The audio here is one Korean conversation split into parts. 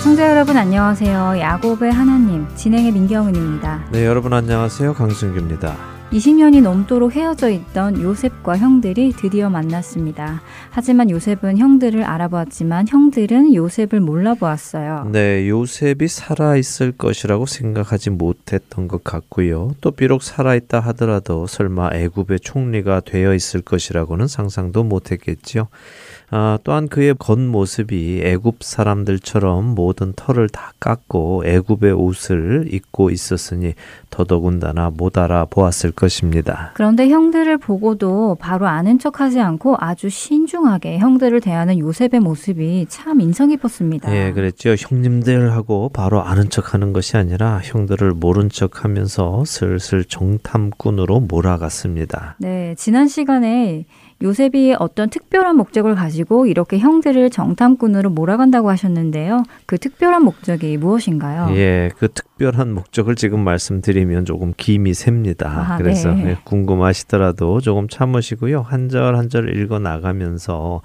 애청자 여러분 안녕하세요. 야곱의 하나님 진행의 민경은입니다. 네, 여러분 안녕하세요. 강승규입니다. 20년이 넘도록 헤어져 있던 요셉과 형들이 드디어 만났습니다. 하지만 요셉은 형들을 알아보았지만 형들은 요셉을 몰라보았어요. 네, 요셉이 살아있을 것이라고 생각하지 못했던 것 같고요. 또 비록 살아있다 하더라도 설마 애굽의 총리가 되어 있을 것이라고는 상상도 못했겠지요. 아, 또한 그의 겉모습이 애굽 사람들처럼 모든 털을 다 깎고 애굽의 옷을 입고 있었으니 더더군다나 못 알아보았을 것입니다. 그런데 형들을 보고도 바로 아는 척하지 않고 아주 신중하게 형들을 대하는 요셉의 모습이 참 인상 깊었습니다. 예, 그랬죠. 형님들 하고 바로 아는 척하는 것이 아니라 형들을 모른 척하면서 슬슬 정탐꾼으로 몰아갔습니다. 네, 지난 시간에 요셉이 어떤 특별한 목적을 가지고 이렇게 형들을 정탐꾼으로 몰아간다고 하셨는데요. 그 특별한 목적이 무엇인가요? 예, 그 특별한 목적을 지금 말씀드리면 조금 김이 셉니다. 아, 그래서 네. 궁금하시더라도 조금 참으시고요. 한 절 한 절 읽어 나가면서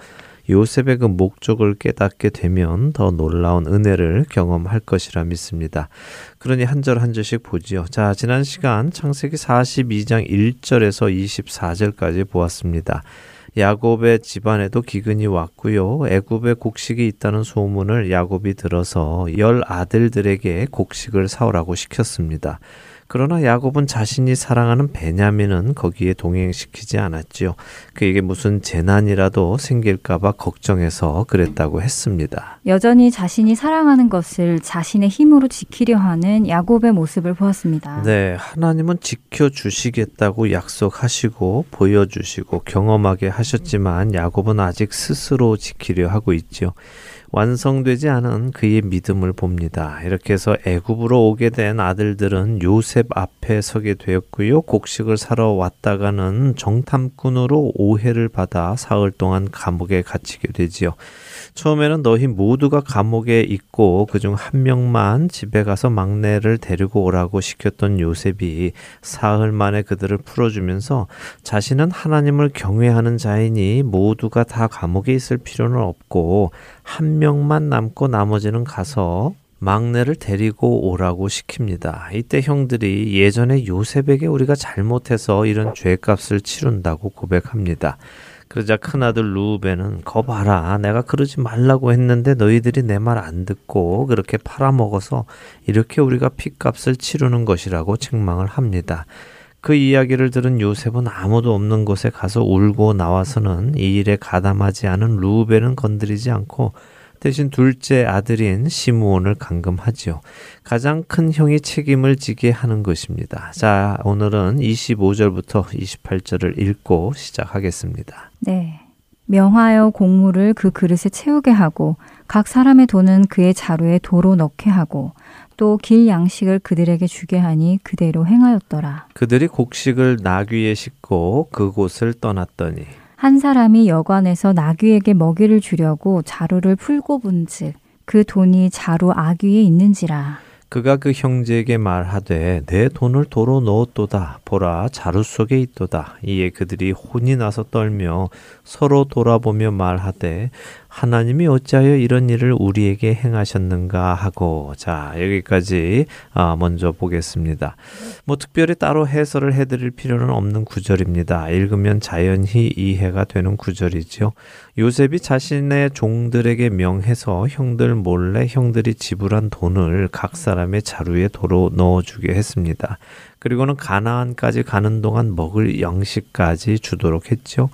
요셉의 그 목적을 깨닫게 되면 더 놀라운 은혜를 경험할 것이라 믿습니다. 그러니 한 절 한 절씩 보지요. 자, 지난 시간 창세기 42장 1절에서 24절까지 보았습니다. 야곱의 집안에도 기근이 왔고요. 애굽에 곡식이 있다는 소문을 야곱이 들어서 열 아들들에게 곡식을 사오라고 시켰습니다. 그러나 야곱은 자신이 사랑하는 베냐민은 거기에 동행시키지 않았지요. 그에게 무슨 재난이라도 생길까봐 걱정해서 그랬다고 했습니다. 여전히 자신이 사랑하는 것을 자신의 힘으로 지키려 하는 야곱의 모습을 보았습니다. 네, 하나님은 지켜주시겠다고 약속하시고 보여주시고 경험하게 하셨지만 야곱은 아직 스스로 지키려 하고 있죠. 완성되지 않은 그의 믿음을 봅니다. 이렇게 해서 애굽으로 오게 된 아들들은 요셉 앞에 서게 되었고요. 곡식을 사러 왔다가는 정탐꾼으로 오해를 받아 사흘 동안 감옥에 갇히게 되지요. 처음에는 너희 모두가 감옥에 있고 그중 한 명만 집에 가서 막내를 데리고 오라고 시켰던 요셉이 사흘 만에 그들을 풀어주면서 자신은 하나님을 경외하는 자이니 모두가 다 감옥에 있을 필요는 없고 한명 만 남고 나머지는 가서 막내를 데리고 오라고 시킵니다. 이때 형들이 예전에 요셉에게 우리가 잘못해서 이런 죄값을 치른다고 고백합니다. 그러자 큰아들 루벤은 거 봐라 내가 그러지 말라고 했는데 너희들이 내 말 안 듣고 그렇게 팔아먹어서 이렇게 우리가 핏값을 치르는 것이라고 책망을 합니다. 그 이야기를 들은 요셉은 아무도 없는 곳에 가서 울고 나와서는 이 일에 가담하지 않은 루벤은 건드리지 않고 대신 둘째 아들인 시므온을 감금하지요. 가장 큰 형이 책임을 지게 하는 것입니다. 자, 오늘은 25절부터 28절을 읽고 시작하겠습니다. 네. 명하여 곡물을 그 그릇에 채우게 하고 각 사람의 돈은 그의 자루에 도로 넣게 하고 또 길 양식을 그들에게 주게 하니 그대로 행하였더라. 그들이 곡식을 나귀에 싣고 그곳을 떠났더니 한 사람이 여관에서 나귀에게 먹이를 주려고 자루를 풀고 본즉 그 돈이 자루 아귀에 있는지라. 그가 그 형제에게 말하되 내 돈을 도로 넣었도다 보라 자루 속에 있도다 이에 그들이 혼이 나서 떨며 서로 돌아보며 말하되 하나님이 어찌하여 이런 일을 우리에게 행하셨는가 하고 자 여기까지 아, 먼저 보겠습니다. 뭐 특별히 따로 해설을 해드릴 필요는 없는 구절입니다. 읽으면 자연히 이해가 되는 구절이죠. 요셉이 자신의 종들에게 명해서 형들 몰래 형들이 지불한 돈을 각 사람의 자루에 도로 넣어주게 했습니다. 그리고는 가나안까지 가는 동안 먹을 양식까지 주도록 했죠.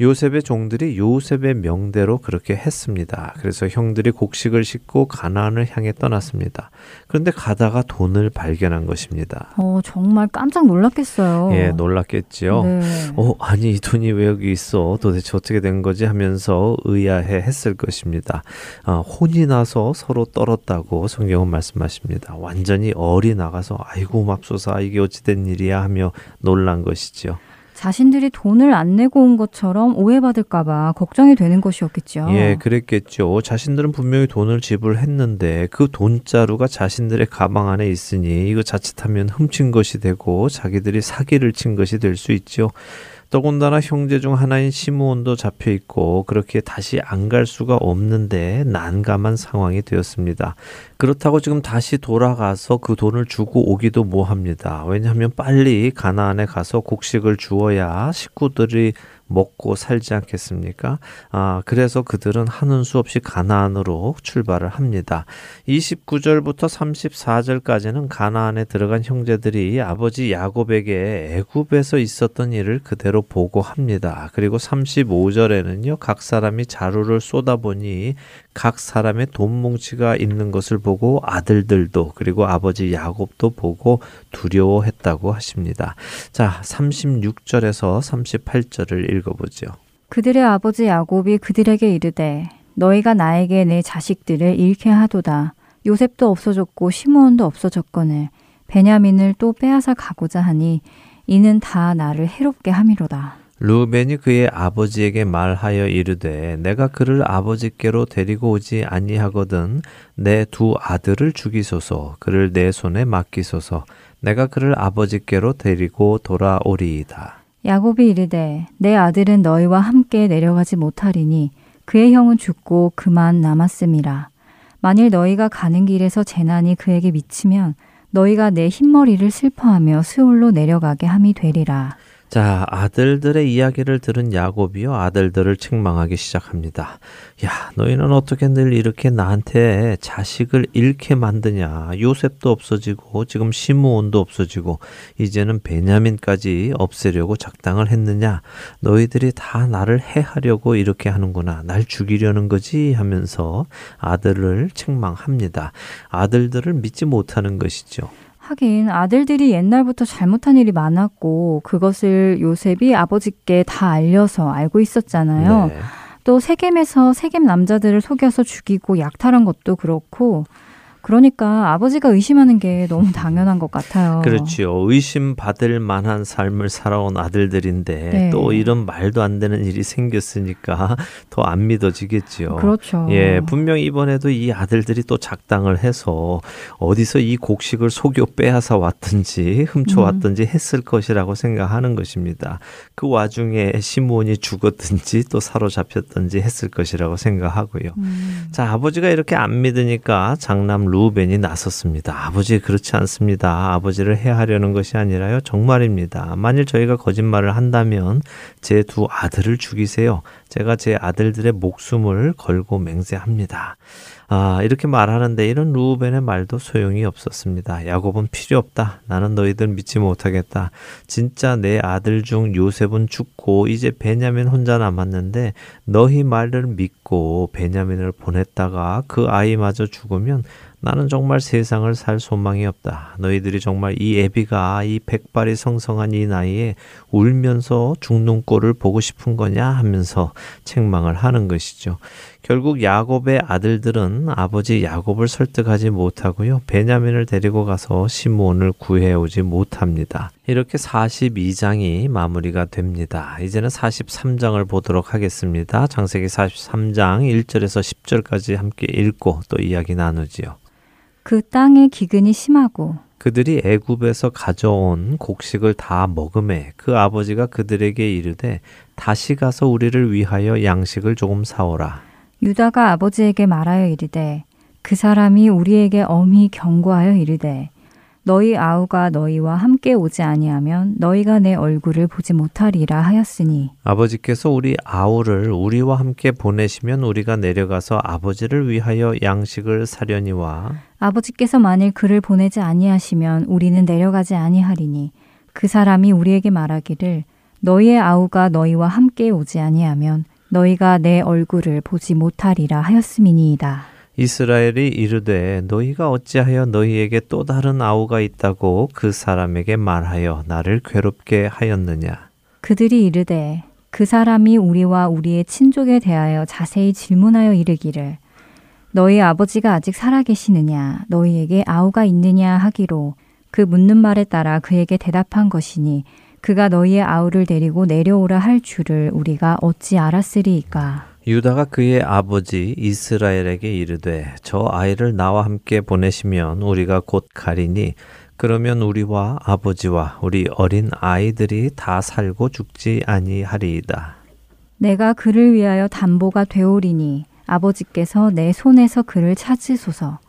요셉의 종들이 요셉의 명대로 그렇게 했습니다. 그래서 형들이 곡식을 싣고 가나안을 향해 떠났습니다. 그런데 가다가 돈을 발견한 것입니다. 어, 정말 깜짝 놀랐겠어요. 예, 놀랐겠지요. 네. 어, 아니 이 돈이 왜 여기 있어? 도대체 어떻게 된 거지? 하면서 의아해 했을 것입니다. 어, 혼이 나서 서로 떨었다고 성경은 말씀하십니다. 완전히 얼이 나가서 아이고 맙소사 이게 어찌된 일이야 하며 놀란 것이지요. 자신들이 돈을 안 내고 온 것처럼 오해받을까봐 걱정이 되는 것이었겠죠. 예, 그랬겠죠. 자신들은 분명히 돈을 지불했는데 그 돈자루가 자신들의 가방 안에 있으니 이거 자칫하면 훔친 것이 되고 자기들이 사기를 친 것이 될 수 있죠. 더군다나 형제 중 하나인 시므온도 잡혀 있고 그렇게 다시 안 갈 수가 없는데 난감한 상황이 되었습니다. 그렇다고 지금 다시 돌아가서 그 돈을 주고 오기도 뭐합니다. 왜냐하면 빨리 가나안에 가서 곡식을 주어야 식구들이 먹고 살지 않겠습니까? 아, 그래서 그들은 하는 수 없이 가나안으로 출발을 합니다. 29절부터 34절까지는 가나안에 들어간 형제들이 아버지 야곱에게 애굽에서 있었던 일을 그대로 보고합니다. 그리고 35절에는요. 각 사람이 자루를 쏟아보니 각 사람의 돈 뭉치가 있는 것을 보고 아들들도 그리고 아버지 야곱도 보고 두려워했다고 하십니다. 자, 36절에서 38절을 읽어보죠. 그들의 아버지 야곱이 그들에게 이르되 너희가 나에게 내 자식들을 잃게 하도다. 요셉도 없어졌고 시므온도 없어졌거늘 베냐민을 또 빼앗아 가고자 하니 이는 다 나를 해롭게 함이로다. 루벤이 그의 아버지에게 말하여 이르되 내가 그를 아버지께로 데리고 오지 아니하거든 내 두 아들을 죽이소서 그를 내 손에 맡기소서 내가 그를 아버지께로 데리고 돌아오리이다. 야곱이 이르되 내 아들은 너희와 함께 내려가지 못하리니 그의 형은 죽고 그만 남았음이라. 만일 너희가 가는 길에서 재난이 그에게 미치면 너희가 내 흰머리를 슬퍼하며 스올로 내려가게 함이 되리라. 자, 아들들의 이야기를 들은 야곱이요 아들들을 책망하기 시작합니다. 야, 너희는 어떻게 늘 이렇게 나한테 자식을 잃게 만드냐? 요셉도 없어지고 지금 시므온도 없어지고 이제는 베냐민까지 없애려고 작당을 했느냐? 너희들이 다 나를 해하려고 이렇게 하는구나. 날 죽이려는 거지 하면서 아들을 책망합니다. 아들들을 믿지 못하는 것이죠. 하긴 아들들이 옛날부터 잘못한 일이 많았고 그것을 요셉이 아버지께 다 알려서 알고 있었잖아요. 네. 또 세겜에서 세겜 남자들을 속여서 죽이고 약탈한 것도 그렇고 그러니까 아버지가 의심하는 게 너무 당연한 것 같아요. 그렇지요. 의심 받을 만한 삶을 살아온 아들들인데 네. 또 이런 말도 안 되는 일이 생겼으니까 더 안 믿어지겠지요. 그렇죠. 예, 분명 이번에도 이 아들들이 또 작당을 해서 어디서 이 곡식을 속여 빼앗아 왔든지 훔쳐 왔든지 했을 것이라고 생각하는 것입니다. 그 와중에 시므온이 죽었든지 또 사로잡혔든지 했을 것이라고 생각하고요. 음. 자, 아버지가 이렇게 안 믿으니까 장남 루벤이 나섰습니다. 아버지 그렇지 않습니다. 아버지를 해하려는 것이 아니라요. 정말입니다. 만일 저희가 거짓말을 한다면 제 두 아들을 죽이세요. 제가 제 아들들의 목숨을 걸고 맹세합니다. 아, 이렇게 말하는데 이런 루벤의 말도 소용이 없었습니다. 야곱은 필요 없다. 나는 너희들 믿지 못하겠다. 진짜 내 아들 중 요셉은 죽고 이제 베냐민 혼자 남았는데 너희 말을 믿고 베냐민을 보냈다가 그 아이마저 죽으면 나는 정말 세상을 살 소망이 없다. 너희들이 정말 이 애비가 이 백발이 성성한 이 나이에 울면서 죽는 꼴을 보고 싶은 거냐 하면서 책망을 하는 것이죠. 결국 야곱의 아들들은 아버지 야곱을 설득하지 못하고요. 베냐민을 데리고 가서 시므온을 구해오지 못합니다. 이렇게 42장이 마무리가 됩니다. 이제는 43장을 보도록 하겠습니다. 장세기 43장 1절에서 10절까지 함께 읽고 또 이야기 나누지요. 그 땅의 기근이 심하고 그들이 애굽에서 가져온 곡식을 다 먹음에 그 아버지가 그들에게 이르되 다시 가서 우리를 위하여 양식을 조금 사오라. 유다가 아버지에게 말하여 이르되 그 사람이 우리에게 엄히 경고하여 이르되 너희 아우가 너희와 함께 오지 아니하면 너희가 내 얼굴을 보지 못하리라 하였으니 아버지께서 우리 아우를 우리와 함께 보내시면 우리가 내려가서 아버지를 위하여 양식을 사려니와 아버지께서 만일 그를 보내지 아니하시면 우리는 내려가지 아니하리니 그 사람이 우리에게 말하기를 너희의 아우가 너희와 함께 오지 아니하면 너희가 내 얼굴을 보지 못하리라 하였음이니이다. 이스라엘이 이르되 너희가 어찌하여 너희에게 또 다른 아우가 있다고 그 사람에게 말하여 나를 괴롭게 하였느냐? 그들이 이르되 그 사람이 우리와 우리의 친족에 대하여 자세히 질문하여 이르기를 너희 아버지가 아직 살아 계시느냐? 너희에게 아우가 있느냐? 하기로 그 묻는 말에 따라 그에게 대답한 것이니 그가 너희의 아우를 데리고 내려오라 할 줄을 우리가 어찌 알았으리이까 유다가 그의 아버지 이스라엘에게 이르되 저 아이를 나와 함께 보내시면 우리가 곧 가리니 그러면 우리와 아버지와 우리 어린 아이들이 다 살고 죽지 아니하리이다. 내가 그를 위하여 담보가 되오리니 아버지께서 내 손에서 그를 찾으소서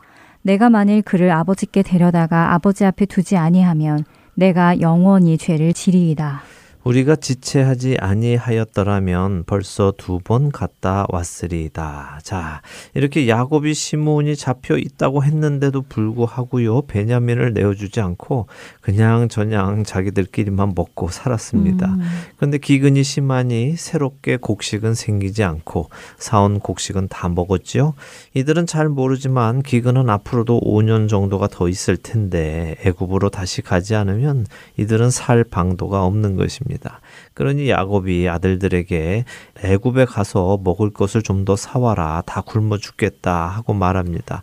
내가 만일 그를 아버지께 데려다가 아버지 앞에 두지 아니하면 내가 영원히 죄를 지리이다. 우리가 지체하지 아니하였더라면 벌써 두 번 갔다 왔으리이다. 자, 이렇게 야곱이 시므온이 잡혀 있다고 했는데도 불구하고요. 베냐민을 내어 주지 않고 그냥 저냥 자기들끼리만 먹고 살았습니다. 음. 그런데 기근이 심하니 새롭게 곡식은 생기지 않고 사온 곡식은 다 먹었지요. 이들은 잘 모르지만 기근은 앞으로도 5년 정도가 더 있을 텐데 애굽으로 다시 가지 않으면 이들은 살 방도가 없는 것입니다. 그러니 야곱이 아들들에게 애굽에 가서 먹을 것을 좀 더 사와라. 다 굶어 죽겠다 하고 말합니다.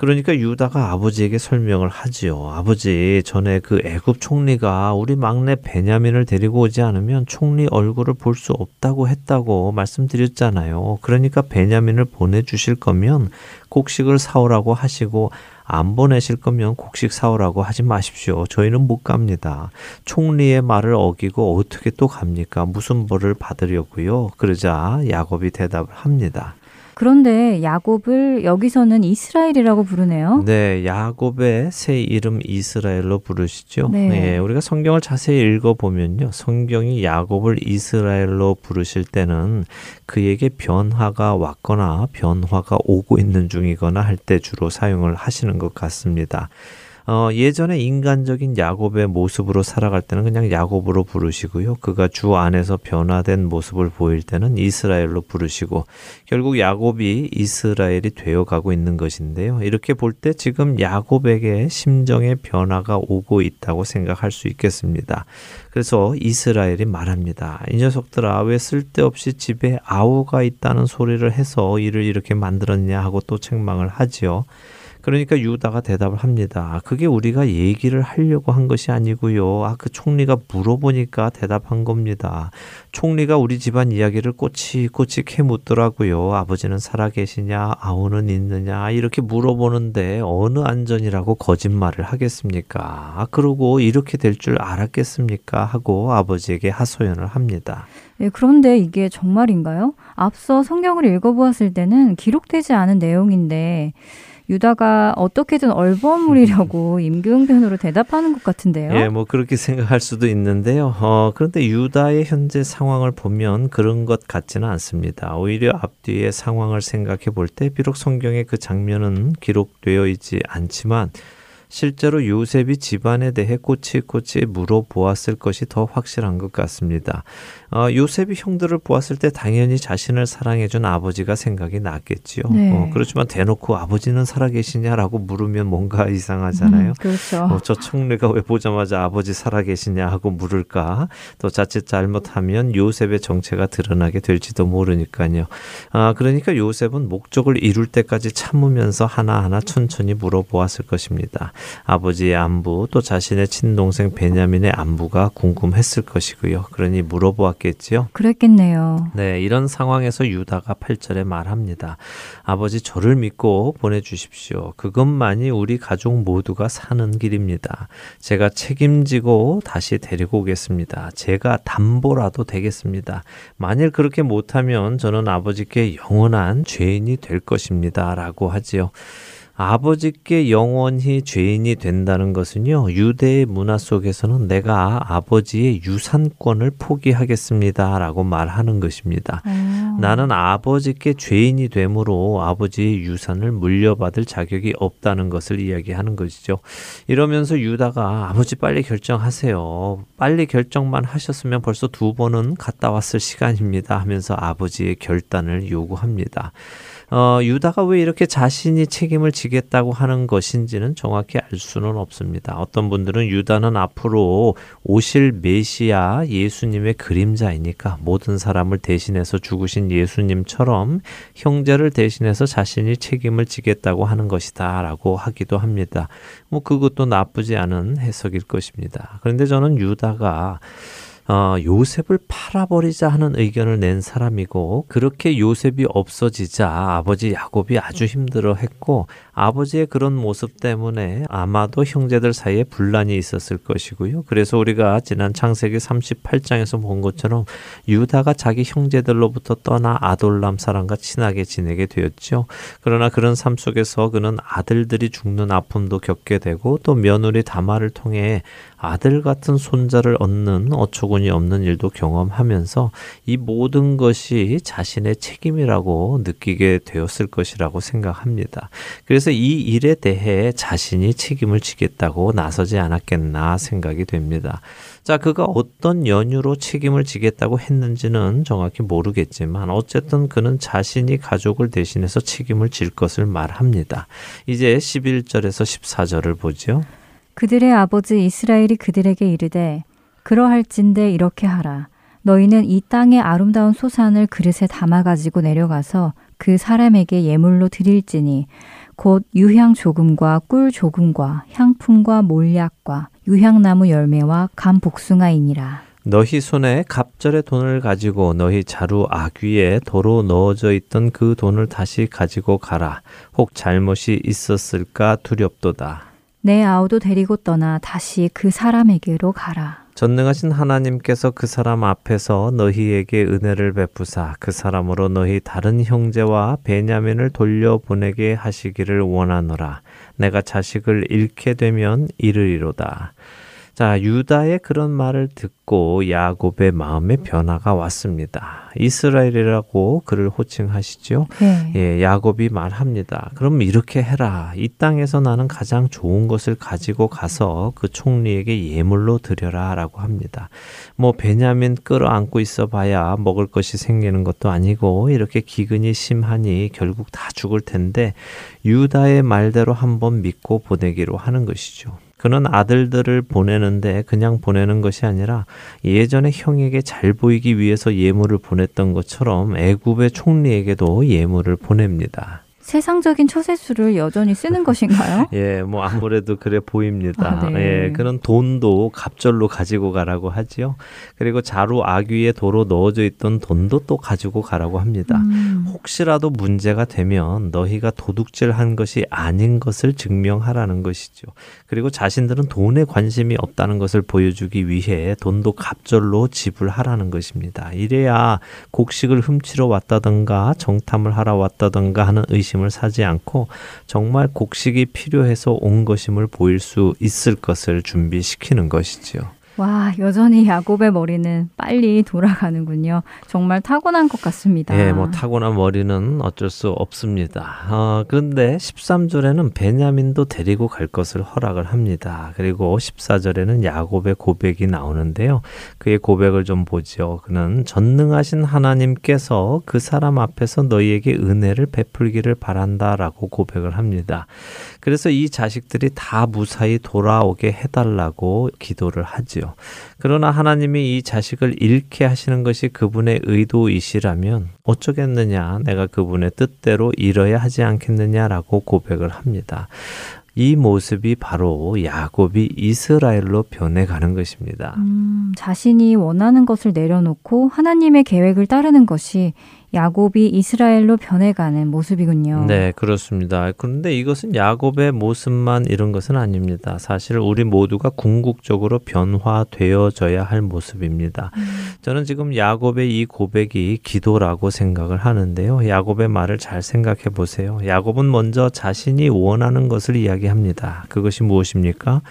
그러니까 유다가 아버지에게 설명을 하지요. 아버지, 전에 그 애굽 총리가 우리 막내 베냐민을 데리고 오지 않으면 총리 얼굴을 볼 수 없다고 했다고 말씀드렸잖아요. 그러니까 베냐민을 보내주실 거면 곡식을 사오라고 하시고 안 보내실 거면 곡식 사오라고 하지 마십시오. 저희는 못 갑니다. 총리의 말을 어기고 어떻게 또 갑니까? 무슨 벌을 받으려고요? 그러자 야곱이 대답을 합니다. 그런데 야곱을 여기서는 이스라엘이라고 부르네요. 네, 야곱의 새 이름 이스라엘로 부르시죠. 네. 예, 우리가 성경을 자세히 읽어 보면요. 성경이 야곱을 이스라엘로 부르실 때는 그에게 변화가 왔거나 변화가 오고 있는 중이거나 할 때 주로 사용을 하시는 것 같습니다. 어, 예전에 인간적인 야곱의 모습으로 살아갈 때는 그냥 야곱으로 부르시고요. 그가 주 안에서 변화된 모습을 보일 때는 이스라엘로 부르시고 결국 야곱이 이스라엘이 되어 가고 있는 것인데요. 이렇게 볼 때 지금 야곱에게 심정의 변화가 오고 있다고 생각할 수 있겠습니다. 그래서 이스라엘이 말합니다. 이 녀석들아 왜 쓸데없이 집에 아우가 있다는 소리를 해서 이를 이렇게 만들었냐 하고 또 책망을 하지요. 그러니까 유다가 대답을 합니다. 그게 우리가 얘기를 하려고 한 것이 아니고요. 아, 그 총리가 물어보니까 대답한 겁니다. 총리가 우리 집안 이야기를 꼬치꼬치 캐묻더라고요. 아버지는 살아계시냐, 아우는 있느냐, 이렇게 물어보는데 어느 안전이라고 거짓말을 하겠습니까? 아, 그러고 이렇게 될 줄 알았겠습니까? 하고 아버지에게 하소연을 합니다. 예, 그런데 이게 정말인가요? 앞서 성경을 읽어보았을 때는 기록되지 않은 내용인데 유다가 어떻게든 얼버무리려고 임기응변으로 대답하는 것 같은데요. 예, 뭐 그렇게 생각할 수도 있는데요. 어, 그런데 유다의 현재 상황을 보면 그런 것 같지는 않습니다. 오히려 앞뒤의 상황을 생각해 볼 때 비록 성경에 그 장면은 기록되어 있지 않지만 실제로 요셉이 집안에 대해 꼬치꼬치 물어보았을 것이 더 확실한 것 같습니다. 어, 요셉이 형들을 보았을 때 당연히 자신을 사랑해준 아버지가 생각이 났겠지요. 네. 어, 그렇지만 대놓고 아버지는 살아계시냐라고 물으면 뭔가 이상하잖아요. 음, 그렇죠. 어, 저 총리가 왜 보자마자 아버지 살아계시냐 하고 물을까? 또 자칫 잘못하면 요셉의 정체가 드러나게 될지도 모르니까요. 아, 그러니까 요셉은 목적을 이룰 때까지 참으면서 하나하나 천천히 물어보았을 것입니다. 아버지의 안부, 또 자신의 친동생 베냐민의 안부가 궁금했을 것이고요. 그러니 물어보았 겠지요. 그랬겠네요. 네, 이런 상황에서 유다가 8절에 말합니다. 아버지 저를 믿고 보내 주십시오. 그것만이 우리 가족 모두가 사는 길입니다. 제가 책임지고 다시 데리고 오겠습니다. 제가 담보라도 되겠습니다. 만일 그렇게 못하면 저는 아버지께 영원한 죄인이 될 것입니다. 라고 하지요. 아버지께 영원히 죄인이 된다는 것은요, 유대의 문화 속에서는 내가 아버지의 유산권을 포기하겠습니다. 라고 말하는 것입니다. 어, 나는 아버지께 죄인이 되므로 아버지의 유산을 물려받을 자격이 없다는 것을 이야기하는 것이죠. 이러면서 유다가 아버지 빨리 결정하세요. 빨리 결정만 하셨으면 벌써 두 번은 갔다 왔을 시간입니다 하면서 아버지의 결단을 요구합니다. 어, 유다가 왜 이렇게 자신이 책임을 지겠다고 하는 것인지는 정확히 알 수는 없습니다. 어떤 분들은 유다는 앞으로 오실 메시아 예수님의 그림자이니까 모든 사람을 대신해서 죽으신 예수님처럼 형제를 대신해서 자신이 책임을 지겠다고 하는 것이다 라고 하기도 합니다. 뭐 그것도 나쁘지 않은 해석일 것입니다. 그런데 저는 유다가 어, 요셉을 팔아버리자 하는 의견을 낸 사람이고 그렇게 요셉이 없어지자 아버지 야곱이 아주 힘들어했고 아버지의 그런 모습 때문에 아마도 형제들 사이에 분란이 있었을 것이고요. 그래서 우리가 지난 창세기 38장에서 본 것처럼 유다가 자기 형제들로부터 떠나 아돌람 사람과 친하게 지내게 되었죠. 그러나 그런 삶 속에서 그는 아들들이 죽는 아픔도 겪게 되고 또 며느리 다마를 통해 아들 같은 손자를 얻는 어처구니 없는 일도 경험하면서 이 모든 것이 자신의 책임이라고 느끼게 되었을 것이라고 생각합니다. 그래서 이 일에 대해 자신이 책임을 지겠다고 나서지 않았겠나 생각이 됩니다. 자, 그가 어떤 연유로 책임을 지겠다고 했는지는 정확히 모르겠지만 어쨌든 그는 자신이 가족을 대신해서 책임을 질 것을 말합니다. 이제 11절에서 14절을 보죠. 그들의 아버지 이스라엘이 그들에게 이르되 그러할진대 이렇게 하라 너희는 이 땅의 아름다운 소산을 그릇에 담아 가지고 내려가서 그 사람에게 예물로 드릴지니 곧 유향 조금과 꿀 조금과 향품과 몰약과 유향나무 열매와 감 복숭아이니라. 너희 손에 갑절의 돈을 가지고 너희 자루 아귀에 도로 넣어져 있던 그 돈을 다시 가지고 가라. 혹 잘못이 있었을까 두렵도다. 내 아우도 데리고 떠나 다시 그 사람에게로 가라. 전능하신 하나님께서 그 사람 앞에서 너희에게 은혜를 베푸사 그 사람으로 너희 다른 형제와 베냐민을 돌려보내게 하시기를 원하노라. 내가 자식을 잃게 되면 이르리로다. 자, 유다의 그런 말을 듣고 야곱의 마음에 변화가 왔습니다. 이스라엘이라고 그를 호칭하시죠. 네. 예, 야곱이 말합니다. 그럼 이렇게 해라. 이 땅에서 나는 가장 좋은 것을 가지고 가서 그 총리에게 예물로 드려라라고 합니다. 뭐 베냐민 끌어안고 있어 봐야 먹을 것이 생기는 것도 아니고 이렇게 기근이 심하니 결국 다 죽을 텐데 유다의 말대로 한번 믿고 보내기로 하는 것이죠. 그는 아들들을 보내는데 그냥 보내는 것이 아니라 예전에 형에게 잘 보이기 위해서 예물을 보냈던 것처럼 애굽의 총리에게도 예물을 보냅니다. 세상적인 처세술을 여전히 쓰는 것인가요? 예, 뭐 아무래도 그래 보입니다. 아, 네. 예, 그런 돈도 갑절로 가지고 가라고 하지요. 그리고 자루 아귀에 도로 넣어져 있던 돈도 또 가지고 가라고 합니다. 음. 혹시라도 문제가 되면 너희가 도둑질 한 것이 아닌 것을 증명하라는 것이죠. 그리고 자신들은 돈에 관심이 없다는 것을 보여주기 위해 돈도 갑절로 지불하라는 것입니다. 이래야 곡식을 훔치러 왔다던가 정탐을 하러 왔다던가 하는 의심 것임을 사지 않고 정말 곡식이 필요해서 온 것임을 보일 수 있을 것을 준비시키는 것이지요. 와, 여전히 야곱의 머리는 빨리 돌아가는군요. 정말 타고난 것 같습니다. 예, 뭐 타고난 머리는 어쩔 수 없습니다. 어, 그런데 13절에는 베냐민도 데리고 갈 것을 허락을 합니다. 그리고 14절에는 야곱의 고백이 나오는데요. 그의 고백을 좀 보죠. 그는 전능하신 하나님께서 그 사람 앞에서 너희에게 은혜를 베풀기를 바란다라고 고백을 합니다. 그래서 이 자식들이 다 무사히 돌아오게 해달라고 기도를 하지요. 그러나 하나님이 이 자식을 잃게 하시는 것이 그분의 의도이시라면 어쩌겠느냐, 내가 그분의 뜻대로 잃어야 하지 않겠느냐라고 고백을 합니다. 이 모습이 바로 야곱이 이스라엘로 변해가는 것입니다. 음, 자신이 원하는 것을 내려놓고 하나님의 계획을 따르는 것이 야곱이 이스라엘로 변해가는 모습이군요. 네, 그렇습니다. 그런데 이것은 야곱의 모습만 이런 것은 아닙니다. 사실 우리 모두가 궁극적으로 변화되어져야 할 모습입니다. 음. 저는 지금 야곱의 이 고백이 기도라고 생각을 하는데요. 야곱의 말을 잘 생각해 보세요. 야곱은 먼저 자신이 원하는 것을 이야기합니다. 그것이 무엇입니까?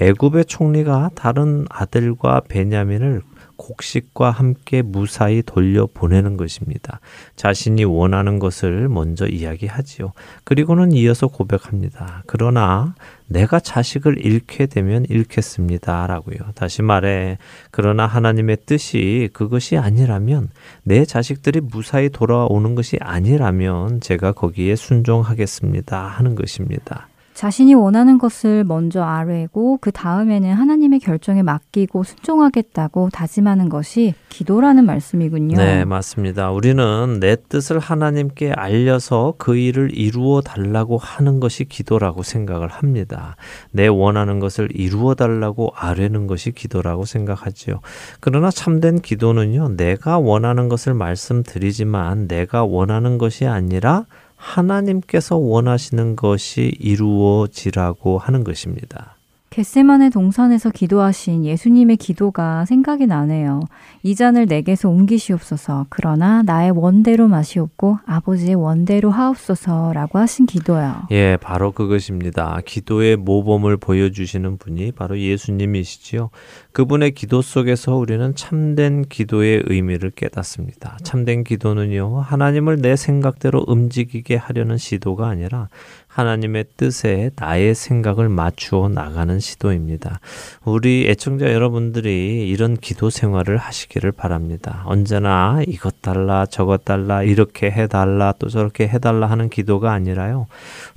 애굽의 총리가 다른 아들과 베냐민을 곡식과 함께 무사히 돌려보내는 것입니다. 자신이 원하는 것을 먼저 이야기하지요. 그리고는 이어서 고백합니다. 그러나 내가 자식을 잃게 되면 잃겠습니다. 라고요. 다시 말해, 그러나 하나님의 뜻이 그것이 아니라면, 내 자식들이 무사히 돌아오는 것이 아니라면, 제가 거기에 순종하겠습니다. 하는 것입니다. 자신이 원하는 것을 먼저 아뢰고 그 다음에는 하나님의 결정에 맡기고 순종하겠다고 다짐하는 것이 기도라는 말씀이군요. 네, 맞습니다. 우리는 내 뜻을 하나님께 알려서 그 일을 이루어 달라고 하는 것이 기도라고 생각을 합니다. 내 원하는 것을 이루어 달라고 아뢰는 것이 기도라고 생각하지요. 그러나 참된 기도는요, 내가 원하는 것을 말씀드리지만 내가 원하는 것이 아니라 하나님께서 원하시는 것이 이루어지라고 하는 것입니다. 겟세만의 동산에서 기도하신 예수님의 기도가 생각이 나네요. 이 잔을 내게서 옮기시옵소서. 그러나 나의 원대로 마시옵고 아버지의 원대로 하옵소서라고 하신 기도요. 예, 바로 그것입니다. 기도의 모범을 보여주시는 분이 바로 예수님이시지요. 그분의 기도 속에서 우리는 참된 기도의 의미를 깨닫습니다. 참된 기도는요, 하나님을 내 생각대로 움직이게 하려는 시도가 아니라 하나님의 뜻에 나의 생각을 맞추어 나가는 시도입니다. 우리 애청자 여러분들이 이런 기도 생활을 하시기를 바랍니다. 언제나 이것 달라 저것 달라 이렇게 해달라 또 저렇게 해달라 하는 기도가 아니라요.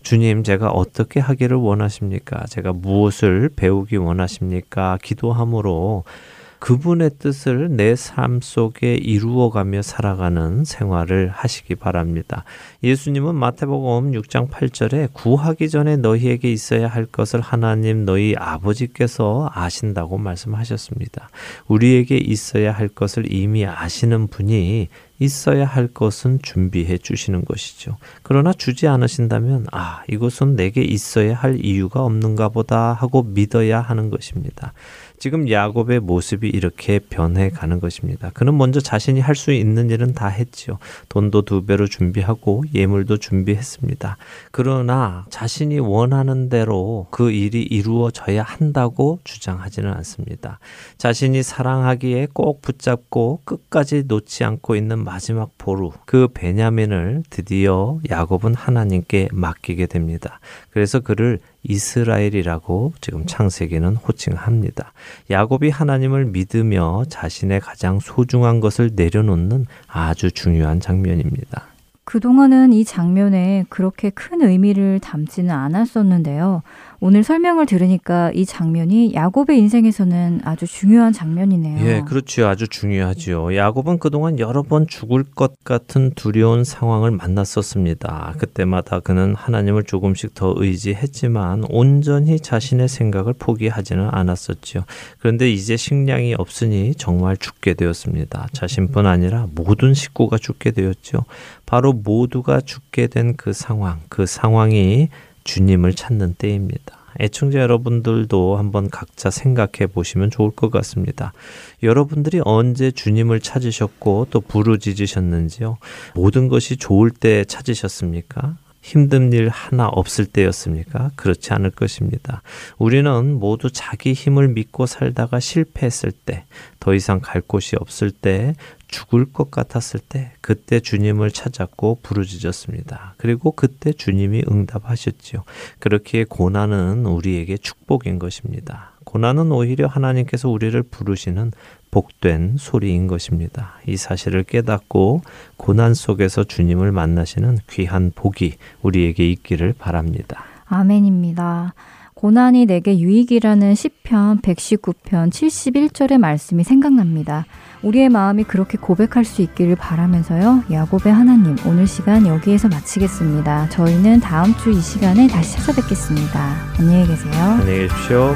주님 제가 어떻게 하기를 원하십니까? 제가 무엇을 배우기 원하십니까? 기도함으로 그분의 뜻을 내 삶 속에 이루어가며 살아가는 생활을 하시기 바랍니다. 예수님은 마태복음 6장 8절에 구하기 전에 너희에게 있어야 할 것을 하나님 너희 아버지께서 아신다고 말씀하셨습니다. 우리에게 있어야 할 것을 이미 아시는 분이 있어야 할 것은 준비해 주시는 것이죠. 그러나 주지 않으신다면, 아, 이것은 내게 있어야 할 이유가 없는가 보다 하고 믿어야 하는 것입니다. 지금 야곱의 모습이 이렇게 변해 가는 것입니다. 그는 먼저 자신이 할 수 있는 일은 다 했지요. 돈도 두 배로 준비하고 예물도 준비했습니다. 그러나 자신이 원하는 대로 그 일이 이루어져야 한다고 주장하지는 않습니다. 자신이 사랑하기에 꼭 붙잡고 끝까지 놓지 않고 있는 마지막 보루, 그 베냐민을 드디어 야곱은 하나님께 맡기게 됩니다. 그래서 그를 이스라엘이라고 지금 창세기는 호칭합니다. 야곱이 하나님을 믿으며 자신의 가장 소중한 것을 내려놓는 아주 중요한 장면입니다. 그동안은 이 장면에 그렇게 큰 의미를 담지는 않았었는데요. 오늘 설명을 들으니까 이 장면이 야곱의 인생에서는 아주 중요한 장면이네요. 예, 그렇죠. 아주 중요하지요. 야곱은 그동안 여러 번 죽을 것 같은 두려운 상황을 만났었습니다. 그때마다 그는 하나님을 조금씩 더 의지했지만 온전히 자신의 생각을 포기하지는 않았었지요. 그런데 이제 식량이 없으니 정말 죽게 되었습니다. 자신뿐 아니라 모든 식구가 죽게 되었죠. 바로 모두가 죽게 된 그 상황, 그 상황이 주님을 찾는 때입니다. 애청자 여러분들도 한번 각자 생각해 보시면 좋을 것 같습니다. 여러분들이 언제 주님을 찾으셨고 또 부르짖으셨는지요? 모든 것이 좋을 때 찾으셨습니까? 힘든 일 하나 없을 때였습니까? 그렇지 않을 것입니다. 우리는 모두 자기 힘을 믿고 살다가 실패했을 때, 더 이상 갈 곳이 없을 때, 죽을 것 같았을 때 그때 주님을 찾았고 부르짖었습니다. 그리고 그때 주님이 응답하셨지요. 그렇기에 고난은 우리에게 축복인 것입니다. 고난은 오히려 하나님께서 우리를 부르시는 복된 소리인 것입니다. 이 사실을 깨닫고 고난 속에서 주님을 만나시는 귀한 복이 우리에게 있기를 바랍니다. 아멘입니다. 고난이 내게 유익이라는 시편 119편 71절의 말씀이 생각납니다. 우리의 마음이 그렇게 고백할 수 있기를 바라면서요. 야곱의 하나님, 오늘 시간 여기에서 마치겠습니다. 저희는 다음 주 이 시간에 다시 찾아뵙겠습니다. 안녕히 계세요. 안녕히 계십시오.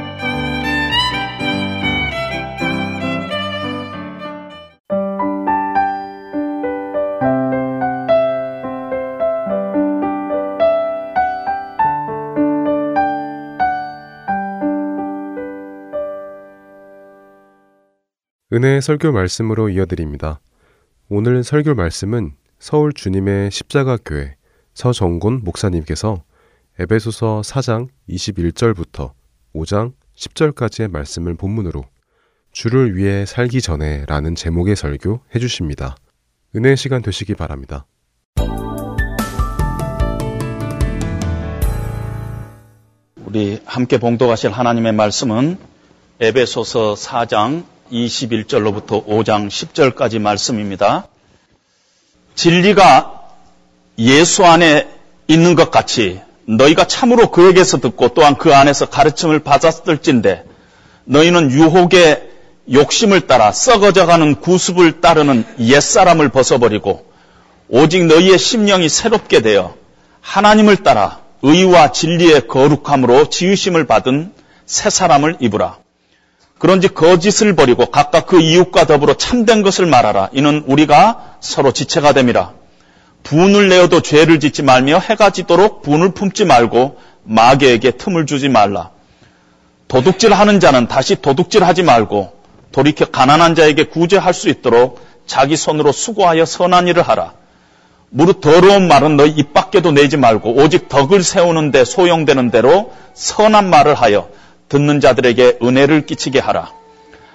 은혜의 설교 말씀으로 이어드립니다. 오늘 설교 말씀은 서울 주님의 십자가 교회 서정곤 목사님께서 에베소서 4장 21절부터 5장 10절까지의 말씀을 본문으로 주를 위해 살기 전에 라는 제목의 설교 해주십니다. 은혜 시간 되시기 바랍니다. 우리 함께 봉독하실 하나님의 말씀은 에베소서 4장 21절로부터 5장 10절까지 말씀입니다. 진리가 예수 안에 있는 것 같이 너희가 참으로 그에게서 듣고 또한 그 안에서 가르침을 받았을진데 너희는 유혹의 욕심을 따라 썩어져가는 구습을 따르는 옛사람을 벗어버리고 오직 너희의 심령이 새롭게 되어 하나님을 따라 의와 진리의 거룩함으로 지으심을 받은 새 사람을 입으라. 그런지 거짓을 버리고 각각 그 이웃과 더불어 참된 것을 말하라. 이는 우리가 서로 지체가 됨이라. 분을 내어도 죄를 짓지 말며 해가 지도록 분을 품지 말고 마귀에게 틈을 주지 말라. 도둑질 하는 자는 다시 도둑질 하지 말고 돌이켜 가난한 자에게 구제할 수 있도록 자기 손으로 수고하여 선한 일을 하라. 무릇 더러운 말은 너희 입 밖에도 내지 말고 오직 덕을 세우는데 소용되는 대로 선한 말을 하여 듣는 자들에게 은혜를 끼치게 하라.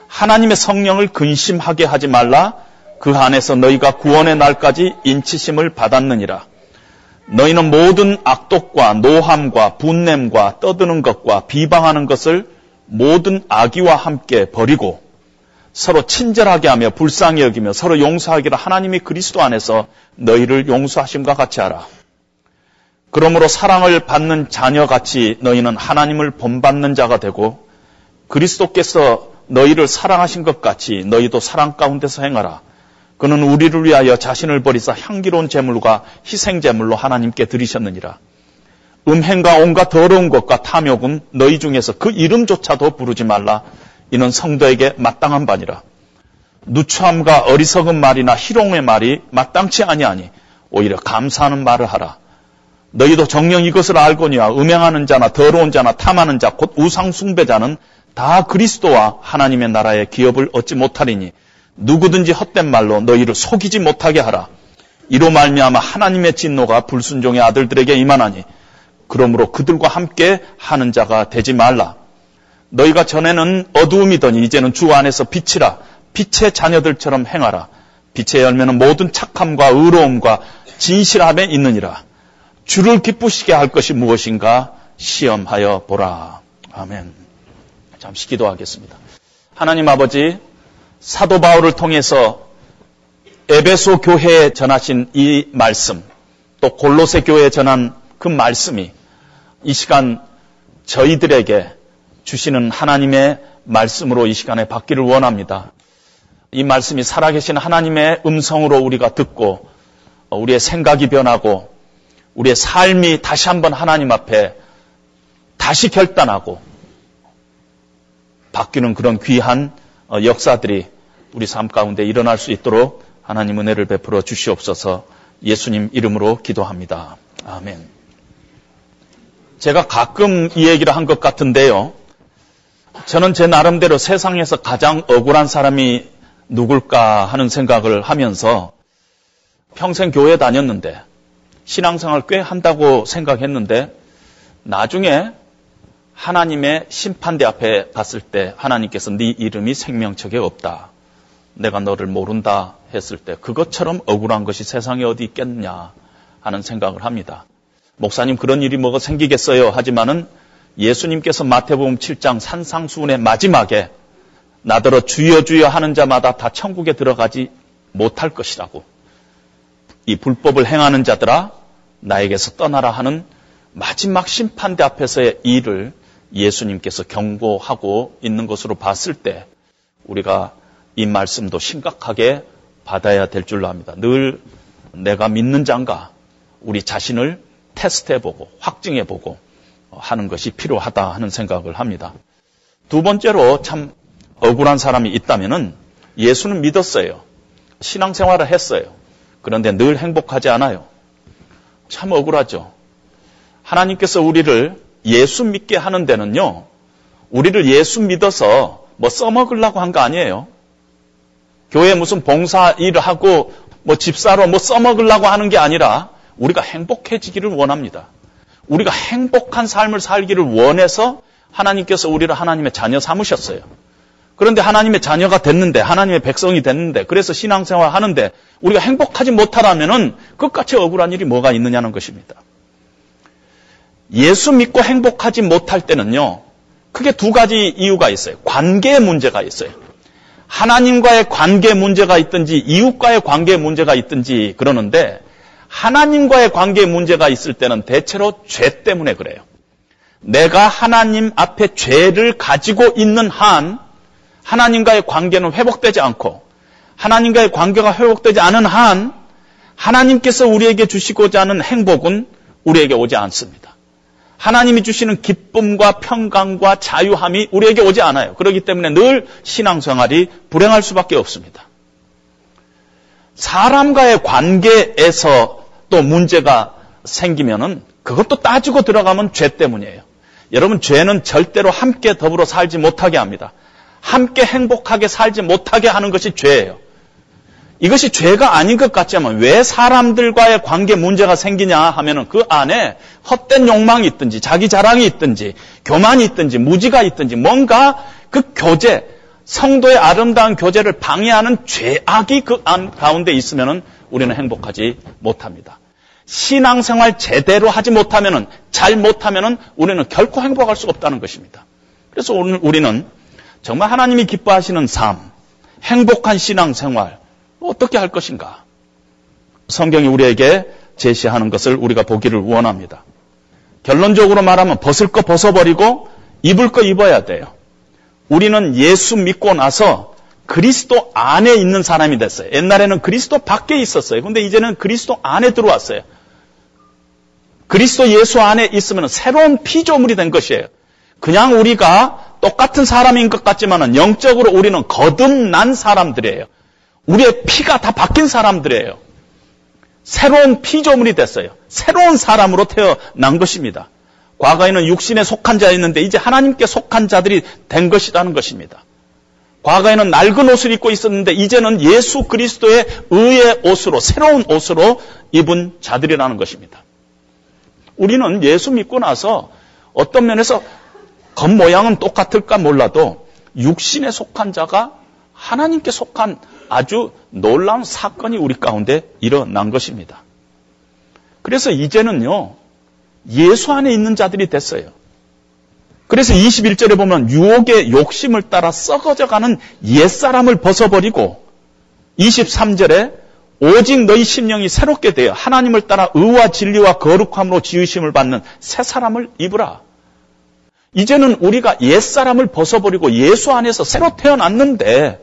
하나님의 성령을 근심하게 하지 말라. 그 안에서 너희가 구원의 날까지 인치심을 받았느니라. 너희는 모든 악독과 노함과 분냄과 떠드는 것과 비방하는 것을 모든 악의와 함께 버리고 서로 친절하게 하며 불쌍히 여기며 서로 용서하기를 하나님이 그리스도 안에서 너희를 용서하심과 같이 하라. 그러므로 사랑을 받는 자녀같이 너희는 하나님을 본받는 자가 되고 그리스도께서 너희를 사랑하신 것 같이 너희도 사랑 가운데서 행하라. 그는 우리를 위하여 자신을 버리사 향기로운 제물과 희생 제물로 하나님께 드리셨느니라. 음행과 온갖 더러운 것과 탐욕은 너희 중에서 그 이름조차도 부르지 말라. 이는 성도에게 마땅한 바니라. 누추함과 어리석은 말이나 희롱의 말이 마땅치 아니하니 오히려 감사하는 말을 하라. 너희도 정령 이것을 알거니와 음행하는 자나 더러운 자나 탐하는 자 곧 우상 숭배자는 다 그리스도와 하나님의 나라의 기업을 얻지 못하리니 누구든지 헛된 말로 너희를 속이지 못하게 하라. 이로 말미암아 하나님의 진노가 불순종의 아들들에게 임하나니 그러므로 그들과 함께 하는 자가 되지 말라. 너희가 전에는 어두움이더니 이제는 주 안에서 빛이라 빛의 자녀들처럼 행하라. 빛의 열매는 모든 착함과 의로움과 진실함에 있느니라. 주를 기쁘시게 할 것이 무엇인가 시험하여 보라. 아멘. 잠시 기도하겠습니다. 하나님 아버지, 사도 바울을 통해서 에베소 교회에 전하신 이 말씀, 또 골로새 교회에 전한 그 말씀이 이 시간 저희들에게 주시는 하나님의 말씀으로 이 시간에 받기를 원합니다. 이 말씀이 살아계신 하나님의 음성으로 우리가 듣고 우리의 생각이 변하고 우리의 삶이 다시 한번 하나님 앞에 다시 결단하고 바뀌는 그런 귀한 어, 역사들이 우리 삶 가운데 일어날 수 있도록 하나님 은혜를 베풀어 주시옵소서 예수님 이름으로 기도합니다. 아멘. 제가 가끔 이 얘기를 한 것 같은데요. 저는 제 나름대로 세상에서 가장 억울한 사람이 누굴까 하는 생각을 하면서 평생 교회 다녔는데 신앙생활 꽤 한다고 생각했는데 나중에 하나님의 심판대 앞에 갔을 때 하나님께서 네 이름이 생명책에 없다. 내가 너를 모른다 했을 때 그것처럼 억울한 것이 세상에 어디 있겠냐 하는 생각을 합니다. 목사님 그런 일이 뭐가 생기겠어요? 하지만은 예수님께서 마태복음 7장 산상수훈의 마지막에 나더러 주여 주여 하는 자마다 다 천국에 들어가지 못할 것이라고 이 불법을 행하는 자들아 나에게서 떠나라 하는 마지막 심판대 앞에서의 일을 예수님께서 경고하고 있는 것으로 봤을 때 우리가 이 말씀도 심각하게 받아야 될 줄로 압니다. 늘 내가 믿는 자인가 우리 자신을 테스트해보고 확증해보고 하는 것이 필요하다 하는 생각을 합니다. 두 번째로 참 억울한 사람이 있다면은 예수는 믿었어요. 신앙생활을 했어요. 그런데 늘 행복하지 않아요. 참 억울하죠. 하나님께서 우리를 예수 믿게 하는 데는요, 우리를 예수 믿어서 뭐 써먹으려고 한 거 아니에요. 교회 무슨 봉사 일을 하고 뭐 집사로 뭐 써먹으려고 하는 게 아니라 우리가 행복해지기를 원합니다. 우리가 행복한 삶을 살기를 원해서 하나님께서 우리를 하나님의 자녀 삼으셨어요. 그런데 하나님의 자녀가 됐는데, 하나님의 백성이 됐는데, 그래서 신앙생활 하는데, 우리가 행복하지 못하다면은 끝까지 억울한 일이 뭐가 있느냐는 것입니다. 예수 믿고 행복하지 못할 때는요, 크게 두 가지 이유가 있어요. 관계의 문제가 있어요. 하나님과의 관계 문제가 있든지, 이웃과의 관계 문제가 있든지 그러는데, 하나님과의 관계 문제가 있을 때는 대체로 죄 때문에 그래요. 내가 하나님 앞에 죄를 가지고 있는 한, 하나님과의 관계는 회복되지 않고, 하나님과의 관계가 회복되지 않은 한, 하나님께서 우리에게 주시고자 하는 행복은 우리에게 오지 않습니다. 하나님이 주시는 기쁨과 평강과 자유함이 우리에게 오지 않아요. 그렇기 때문에 늘 신앙생활이 불행할 수밖에 없습니다. 사람과의 관계에서 또 문제가 생기면은 그것도 따지고 들어가면 죄 때문이에요. 여러분, 죄는 절대로 함께 더불어 살지 못하게 합니다. 함께 행복하게 살지 못하게 하는 것이 죄예요. 이것이 죄가 아닌 것 같지만 왜 사람들과의 관계 문제가 생기냐 하면은 그 안에 헛된 욕망이 있든지 자기 자랑이 있든지 교만이 있든지 무지가 있든지 뭔가 그 교제 성도의 아름다운 교제를 방해하는 죄악이 그 안 가운데 있으면은 우리는 행복하지 못합니다. 신앙생활 제대로 하지 못하면은 잘 못하면은 우리는 결코 행복할 수 없다는 것입니다. 그래서 오늘 우리는 정말 하나님이 기뻐하시는 삶, 행복한 신앙생활 어떻게 할 것인가? 성경이 우리에게 제시하는 것을 우리가 보기를 원합니다. 결론적으로 말하면 벗을 거 벗어버리고 입을 거 입어야 돼요. 우리는 예수 믿고 나서 그리스도 안에 있는 사람이 됐어요. 옛날에는 그리스도 밖에 있었어요. 근데 이제는 그리스도 안에 들어왔어요. 그리스도 예수 안에 있으면 새로운 피조물이 된 것이에요. 그냥 우리가 똑같은 사람인 것 같지만 영적으로 우리는 거듭난 사람들이에요. 우리의 피가 다 바뀐 사람들이에요. 새로운 피조물이 됐어요. 새로운 사람으로 태어난 것입니다. 과거에는 육신에 속한 자였는데 이제 하나님께 속한 자들이 된 것이라는 것입니다. 과거에는 낡은 옷을 입고 있었는데 이제는 예수 그리스도의 의의 옷으로 새로운 옷으로 입은 자들이라는 것입니다. 우리는 예수 믿고 나서 어떤 면에서 겉모양은 똑같을까 몰라도 육신에 속한 자가 하나님께 속한 아주 놀라운 사건이 우리 가운데 일어난 것입니다. 그래서 이제는요, 예수 안에 있는 자들이 됐어요. 그래서 21절에 보면 유혹의 욕심을 따라 썩어져가는 옛사람을 벗어버리고 23절에 오직 너희 심령이 새롭게 되어 하나님을 따라 의와 진리와 거룩함으로 지으심을 받는 새 사람을 입으라. 이제는 우리가 옛사람을 벗어버리고 예수 안에서 새로 태어났는데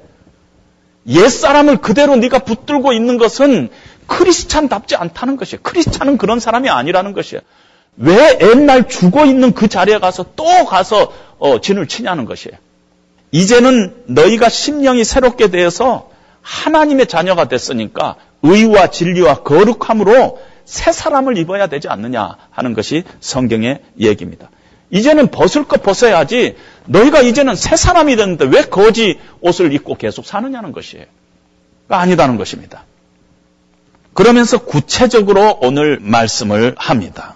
옛사람을 그대로 네가 붙들고 있는 것은 크리스찬답지 않다는 것이에요. 크리스찬은 그런 사람이 아니라는 것이에요. 왜 옛날 죽어 있는 그 자리에 가서 또 가서 어, 진을 치냐는 것이에요. 이제는 너희가 심령이 새롭게 되어서 하나님의 자녀가 됐으니까 의와 진리와 거룩함으로 새 사람을 입어야 되지 않느냐 하는 것이 성경의 얘기입니다. 이제는 벗을 것 벗어야지 너희가 이제는 새 사람이 됐는데 왜 거지 옷을 입고 계속 사느냐는 것이에요. 아니다는 것입니다. 그러면서 구체적으로 오늘 말씀을 합니다.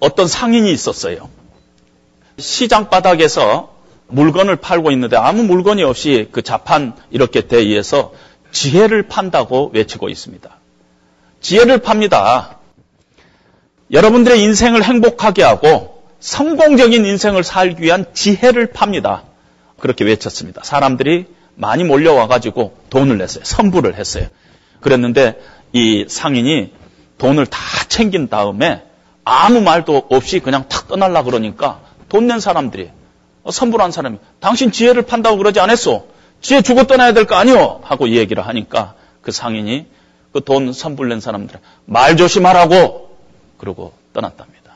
어떤 상인이 있었어요. 시장 바닥에서 물건을 팔고 있는데 아무 물건이 없이 그 자판 이렇게 대의해서 지혜를 판다고 외치고 있습니다. 지혜를 팝니다. 여러분들의 인생을 행복하게 하고 성공적인 인생을 살기 위한 지혜를 팝니다. 그렇게 외쳤습니다. 사람들이 많이 몰려와 가지고 돈을 냈어요. 선부를 했어요. 그랬는데 이 상인이 돈을 다 챙긴 다음에 아무 말도 없이 그냥 탁 떠날라 그러니까 돈 낸 사람들이 선불한 사람이 당신 지혜를 판다고 그러지 않았소? 지혜 주고 떠나야 될 거 아니오? 하고 얘기를 하니까 그 상인이 그 돈 선불 낸 사람들 말 조심하라고 그러고 떠났답니다.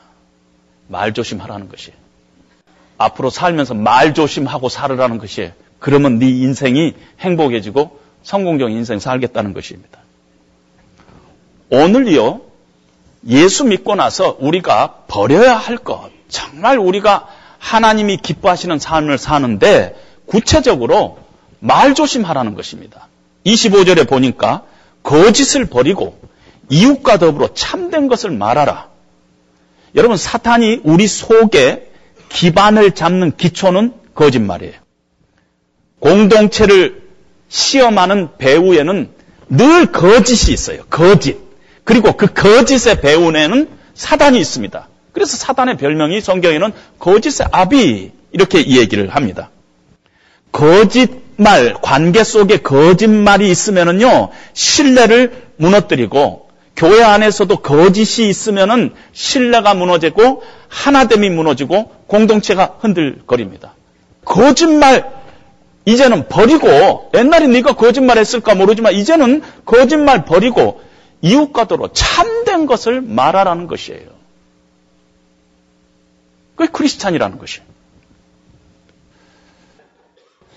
말 조심하라는 것이 앞으로 살면서 말 조심하고 살으라는 것이 그러면 네 인생이 행복해지고 성공적인 인생 살겠다는 것입니다. 오늘요 예수 믿고 나서 우리가 버려야 할 것, 정말 우리가 하나님이 기뻐하시는 삶을 사는데 구체적으로 말 조심하라는 것입니다. 25절에 보니까 거짓을 버리고 이웃과 더불어 참된 것을 말하라. 여러분, 사탄이 우리 속에 기반을 잡는 기초는 거짓말이에요. 공동체를 시험하는 배우에는 늘 거짓이 있어요. 거짓. 그리고 그 거짓의 배우에는 사단이 있습니다. 그래서 사단의 별명이 성경에는 거짓의 아비 이렇게 얘기를 합니다. 거짓말, 관계 속에 거짓말이 있으면은요, 신뢰를 무너뜨리고, 교회 안에서도 거짓이 있으면은 신뢰가 무너지고, 하나됨이 무너지고, 공동체가 흔들거립니다. 거짓말, 이제는 버리고, 옛날에 네가 거짓말 했을까 모르지만, 이제는 거짓말 버리고, 이웃과도로 참된 것을 말하라는 것이에요. 그게 크리스찬이라는 것이에요.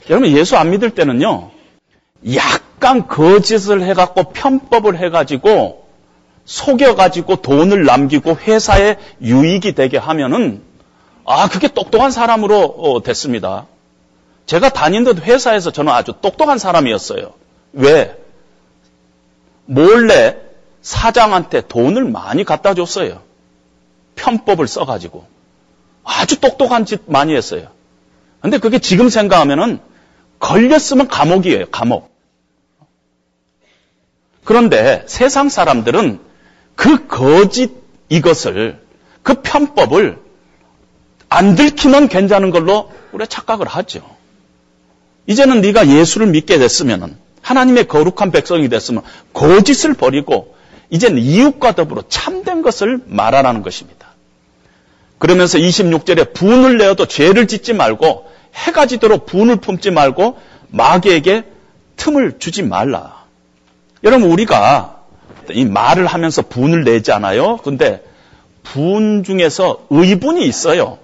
여러분 예수 안 믿을 때는요. 약간 거짓을 해갖고 편법을 해가지고 속여가지고 돈을 남기고 회사에 유익이 되게 하면은 아 그게 똑똑한 사람으로 어, 됐습니다. 제가 다니던 회사에서 저는 아주 똑똑한 사람이었어요. 왜? 몰래 사장한테 돈을 많이 갖다 줬어요. 편법을 써가지고. 아주 똑똑한 짓 많이 했어요. 근데 그게 지금 생각하면은 걸렸으면 감옥이에요, 감옥. 그런데 세상 사람들은 그 거짓 이것을, 그 편법을 안 들키면 괜찮은 걸로 우리가 착각을 하죠. 이제는 네가 예수를 믿게 됐으면 하나님의 거룩한 백성이 됐으면 거짓을 버리고 이제는 이웃과 더불어 참된 것을 말하라는 것입니다. 그러면서 26절에 분을 내어도 죄를 짓지 말고 해가 지도록 분을 품지 말고 마귀에게 틈을 주지 말라. 여러분 우리가 이 말을 하면서 분을 내지 않아요? 근데 분 중에서 의분이 있어요.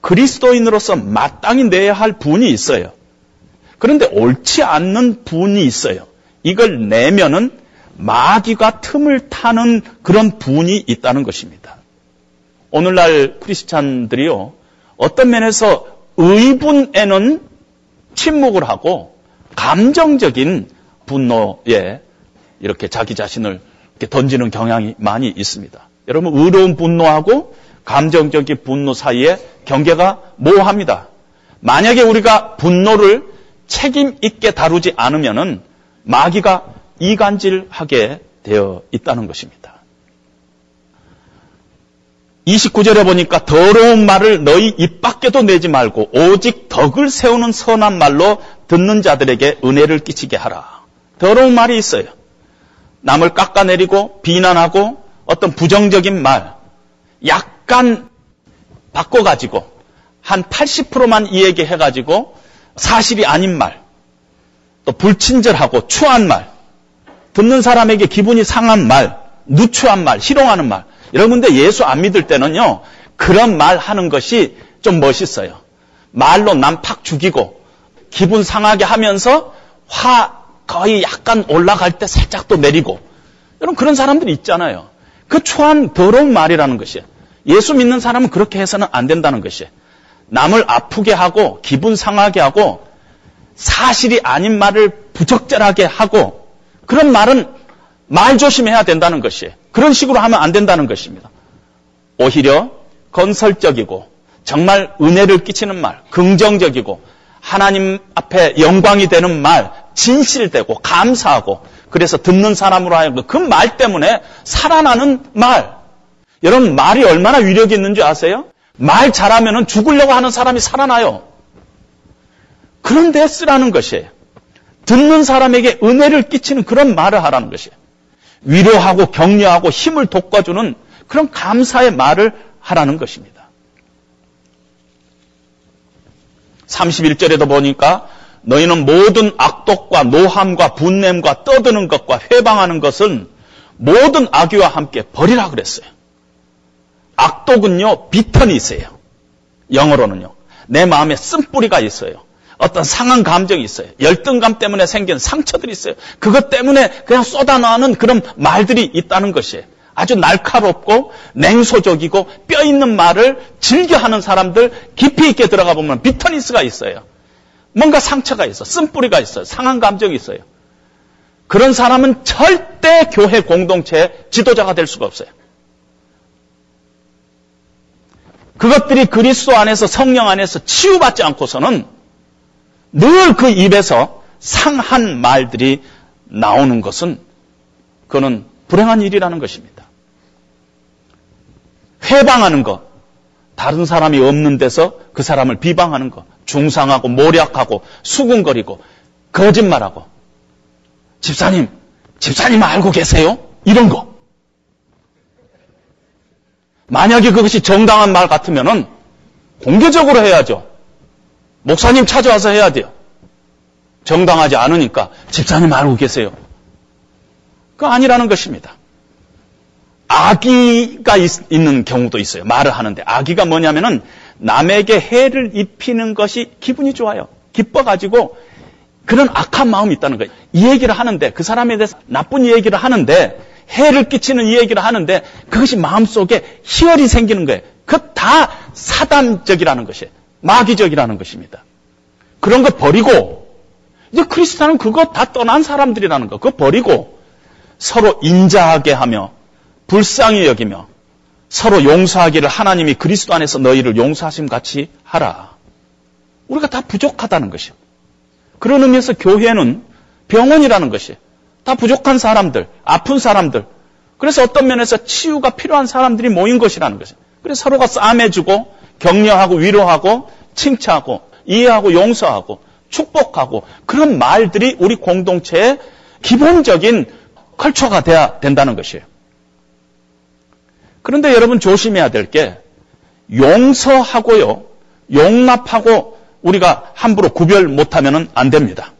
그리스도인으로서 마땅히 내야 할 분이 있어요. 그런데 옳지 않는 분이 있어요. 이걸 내면은 마귀가 틈을 타는 그런 분이 있다는 것입니다. 오늘날 크리스찬들이요. 어떤 면에서 의분에는 침묵을 하고 감정적인 분노에 이렇게 자기 자신을 던지는 경향이 많이 있습니다. 여러분 의로운 분노하고 감정적인 분노 사이에 경계가 모호합니다. 만약에 우리가 분노를 책임 있게 다루지 않으면은 마귀가 이간질하게 되어 있다는 것입니다. 29절에 보니까 더러운 말을 너희 입 밖에도 내지 말고 오직 덕을 세우는 선한 말로 듣는 자들에게 은혜를 끼치게 하라. 더러운 말이 있어요. 남을 깎아내리고 비난하고 어떤 부정적인 말, 약간 바꿔가지고 한 80%만 이야기 해가지고 사실이 아닌 말, 또 불친절하고 추한 말, 듣는 사람에게 기분이 상한 말, 누추한 말, 희롱하는 말. 여러분들 예수 안 믿을 때는요, 그런 말 하는 것이 좀 멋있어요. 말로 남 팍 죽이고, 기분 상하게 하면서 화 거의 약간 올라갈 때 살짝 또 내리고, 여러분 그런 사람들이 있잖아요. 그 초한 더러운 말이라는 것이에요. 예수 믿는 사람은 그렇게 해서는 안 된다는 것이에요. 남을 아프게 하고, 기분 상하게 하고, 사실이 아닌 말을 부적절하게 하고, 그런 말은 말 조심해야 된다는 것이에요. 그런 식으로 하면 안 된다는 것입니다. 오히려 건설적이고 정말 은혜를 끼치는 말, 긍정적이고 하나님 앞에 영광이 되는 말, 진실되고 감사하고 그래서 듣는 사람으로 하여금 그 말 때문에 살아나는 말. 여러분 말이 얼마나 위력이 있는지 아세요? 말 잘하면 죽으려고 하는 사람이 살아나요. 그런데 쓰라는 것이에요. 듣는 사람에게 은혜를 끼치는 그런 말을 하라는 것이에요. 위로하고 격려하고 힘을 돋궈주는 그런 감사의 말을 하라는 것입니다. 31절에도 보니까 너희는 모든 악독과 노함과 분냄과 떠드는 것과 회방하는 것은 모든 악의와 함께 버리라 그랬어요. 악독은요, 비턴이 있어요. 영어로는요. 내 마음에 쓴뿌리가 있어요. 어떤 상한 감정이 있어요. 열등감 때문에 생긴 상처들이 있어요. 그것 때문에 그냥 쏟아나는 그런 말들이 있다는 것이에요. 아주 날카롭고 냉소적이고 뼈 있는 말을 즐겨 하는 사람들 깊이 있게 들어가 보면 비터니스가 있어요. 뭔가 상처가 있어. 쓴뿌리가 있어요. 상한 감정이 있어요. 그런 사람은 절대 교회 공동체의 지도자가 될 수가 없어요. 그것들이 그리스도 안에서 성령 안에서 치유받지 않고서는 늘 그 입에서 상한 말들이 나오는 것은 그는 불행한 일이라는 것입니다. 회방하는 것, 다른 사람이 없는 데서 그 사람을 비방하는 것, 중상하고 모략하고 수군거리고 거짓말하고 집사님, 집사님 알고 계세요? 이런 거. 만약에 그것이 정당한 말 같으면은 공개적으로 해야죠. 목사님 찾아와서 해야 돼요. 정당하지 않으니까 집사님 알고 계세요. 그 아니라는 것입니다. 악의가 있, 는 경우도 있어요. 말을 하는데 악의가 뭐냐면은 남에게 해를 입히는 것이 기분이 좋아요. 기뻐가지고 그런 악한 마음이 있다는 거예요. 이 얘기를 하는데 그 사람에 대해서 나쁜 얘기를 하는데 해를 끼치는 이 얘기를 하는데 그것이 마음속에 희열이 생기는 거예요. 그 다 사단적이라는 것이에요. 마귀적이라는 것입니다. 그런 거 버리고 이제 크리스찬은 그거 다 떠난 사람들이라는 거. 그거 버리고 서로 인자하게 하며 불쌍히 여기며 서로 용서하기를 하나님이 그리스도 안에서 너희를 용서하심 같이 하라. 우리가 다 부족하다는 것이요. 그런 의미에서 교회는 병원이라는 것이 다 부족한 사람들, 아픈 사람들. 그래서 어떤 면에서 치유가 필요한 사람들이 모인 것이라는 것이. 그래서 서로가 싸매주고 격려하고 위로하고 칭찬하고 이해하고 용서하고 축복하고 그런 말들이 우리 공동체의 기본적인 컬처가 돼야 된다는 것이에요. 그런데 여러분 조심해야 될 게 용서하고요, 용납하고 우리가 함부로 구별 못하면 안 됩니다.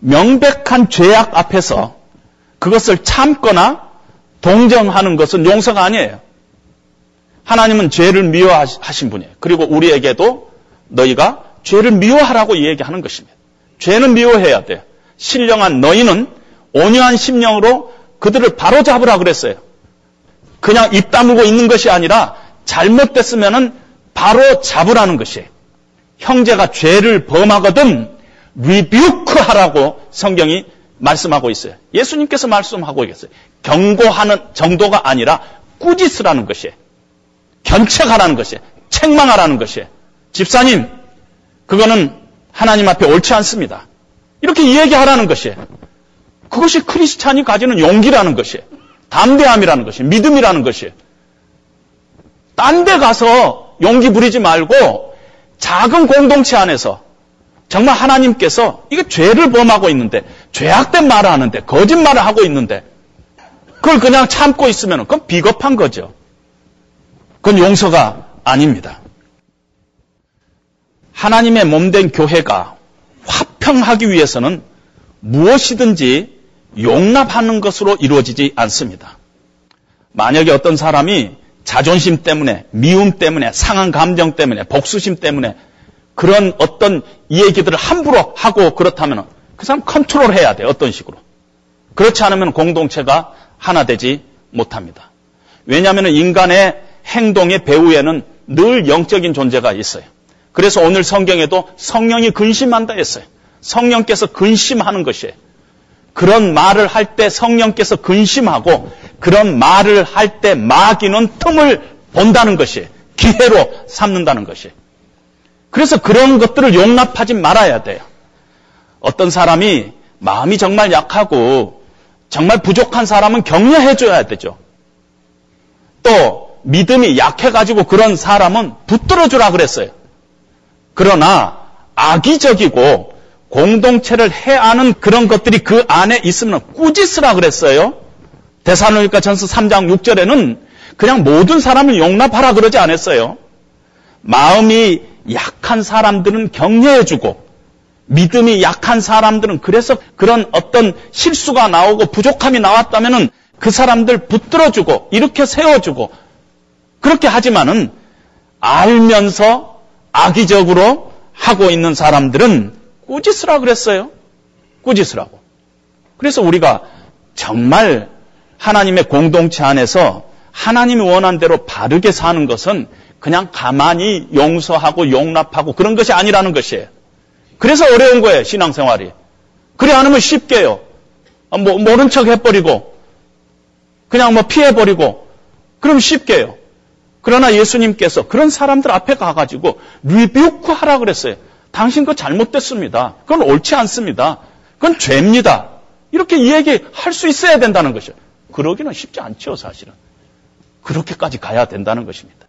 명백한 죄악 앞에서 그것을 참거나 동정하는 것은 용서가 아니에요. 하나님은 죄를 미워하신 분이에요. 그리고 우리에게도 너희가 죄를 미워하라고 얘기하는 것입니다. 죄는 미워해야 돼. 신령한 너희는 온유한 심령으로 그들을 바로잡으라 그랬어요. 그냥 입 다물고 있는 것이 아니라 잘못됐으면 바로 잡으라는 것이에요. 형제가 죄를 범하거든 리뷰크 하라고 성경이 말씀하고 있어요. 예수님께서 말씀하고 계세요. 경고하는 정도가 아니라 꾸짖으라는 것이에요. 견책하라는 것이에요. 책망하라는 것이에요. 집사님, 그거는 하나님 앞에 옳지 않습니다. 이렇게 이야기하라는 것이에요. 그것이 크리스찬이 가지는 용기라는 것이에요. 담대함이라는 것이에요. 믿음이라는 것이에요. 딴데 가서 용기 부리지 말고 작은 공동체 안에서 정말 하나님께서 이거 죄를 범하고 있는데 죄악된 말을 하는데 거짓말을 하고 있는데 그걸 그냥 참고 있으면 그건 비겁한 거죠. 그건 용서가 아닙니다. 하나님의 몸된 교회가 화평하기 위해서는 무엇이든지 용납하는 것으로 이루어지지 않습니다. 만약에 어떤 사람이 자존심 때문에, 미움 때문에, 상한 감정 때문에, 복수심 때문에 그런 어떤 얘기들을 함부로 하고 그렇다면 그 사람 컨트롤 해야 돼. 어떤 식으로. 그렇지 않으면 공동체가 하나 되지 못합니다. 왜냐하면 인간의 행동의 배후에는 늘 영적인 존재가 있어요. 그래서 오늘 성경에도 성령이 근심한다 했어요. 성령께서 근심하는 것이에요. 그런 말을 할 때 성령께서 근심하고 그런 말을 할 때 마귀는 틈을 본다는 것이 기회로 삼는다는 것이. 그래서 그런 것들을 용납하지 말아야 돼요. 어떤 사람이 마음이 정말 약하고 정말 부족한 사람은 격려해 줘야 되죠. 또 믿음이 약해가지고 그런 사람은 붙들어 주라 그랬어요. 그러나 악의적이고 공동체를 해하는 그런 것들이 그 안에 있으면 꾸짖으라 그랬어요. 대사로니까 전서 3장 6절에는 그냥 모든 사람을 용납하라 그러지 않았어요. 마음이 약한 사람들은 격려해주고 믿음이 약한 사람들은 그래서 그런 어떤 실수가 나오고 부족함이 나왔다면은 그 사람들 붙들어주고 이렇게 세워주고 그렇게 하지만은 알면서 악의적으로 하고 있는 사람들은 꾸짖으라 그랬어요. 꾸짖으라고. 그래서 우리가 정말 하나님의 공동체 안에서 하나님이 원한 대로 바르게 사는 것은 그냥 가만히 용서하고 용납하고 그런 것이 아니라는 것이에요. 그래서 어려운 거예요, 신앙생활이. 그래 않으면 쉽게요. 뭐, 모른 척 해버리고, 그냥 뭐 피해버리고, 그럼 쉽게요. 그러나 예수님께서 그런 사람들 앞에 가가지고 리뷰크 하라 그랬어요. 당신 거 잘못됐습니다. 그건 옳지 않습니다. 그건 죄입니다. 이렇게 이야기할 수 있어야 된다는 것이죠. 그러기는 쉽지 않죠, 사실은. 그렇게까지 가야 된다는 것입니다.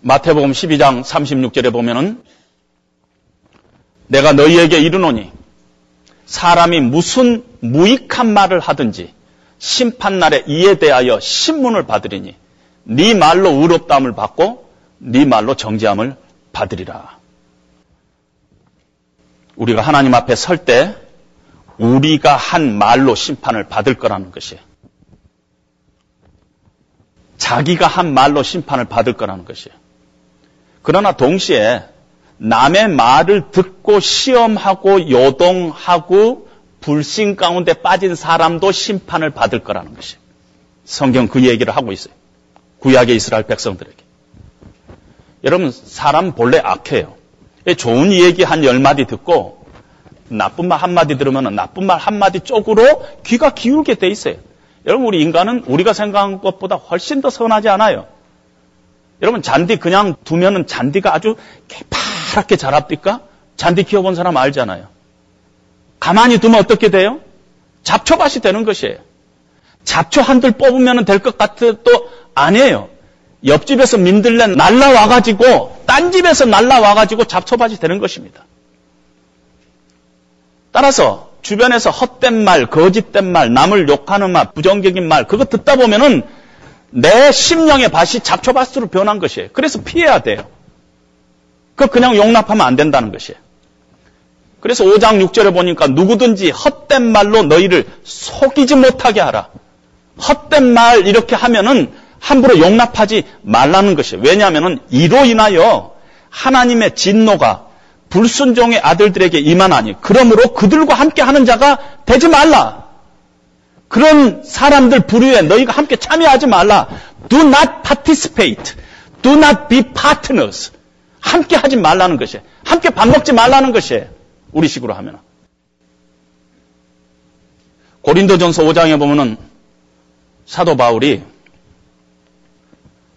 마태복음 12장 36절에 보면은 내가 너희에게 이르노니 사람이 무슨 무익한 말을 하든지 심판날에 이에 대하여 신문을 받으리니 네 말로 의롭다함을 받고 네 말로 정죄함을 받으리라. 우리가 하나님 앞에 설 때 우리가 한 말로 심판을 받을 거라는 것이에요. 자기가 한 말로 심판을 받을 거라는 것이에요. 그러나 동시에 남의 말을 듣고 시험하고 요동하고 불신 가운데 빠진 사람도 심판을 받을 거라는 것이에요. 성경 그 얘기를 하고 있어요. 구약의 이스라엘 백성들에게. 여러분, 사람 본래 악해요. 좋은 얘기 한 열마디 듣고 나쁜 말 한마디 들으면 나쁜 말 한마디 쪽으로 귀가 기울게 돼 있어요. 여러분, 우리 인간은 우리가 생각한 것보다 훨씬 더 선하지 않아요. 여러분, 잔디 그냥 두면은 잔디가 아주 개파랗게 자랍니까? 잔디 키워본 사람 알잖아요. 가만히 두면 어떻게 돼요? 잡초밭이 되는 것이에요. 잡초 한 들 뽑으면 될 것 같아도 아니에요. 옆집에서 민들레 날라와가지고, 딴 집에서 날라와가지고 잡초밭이 되는 것입니다. 따라서 주변에서 헛된 말, 거짓된 말, 남을 욕하는 말, 부정적인 말, 그거 듣다 보면은 내 심령의 밭이 잡초밭으로 변한 것이에요. 그래서 피해야 돼요. 그 그냥 용납하면 안 된다는 것이에요. 그래서 5장 6절에 보니까 누구든지 헛된 말로 너희를 속이지 못하게 하라. 헛된 말 이렇게 하면은 함부로 용납하지 말라는 것이에요. 왜냐하면 이로 인하여 하나님의 진노가 불순종의 아들들에게 임하나니 그러므로 그들과 함께 하는 자가 되지 말라. 그런 사람들 부류에 너희가 함께 참여하지 말라. Do not participate. Do not be partners. 함께 하지 말라는 것이에요. 함께 밥 먹지 말라는 것이에요. 우리 식으로 하면. 고린도전서 5장에 보면은 사도 바울이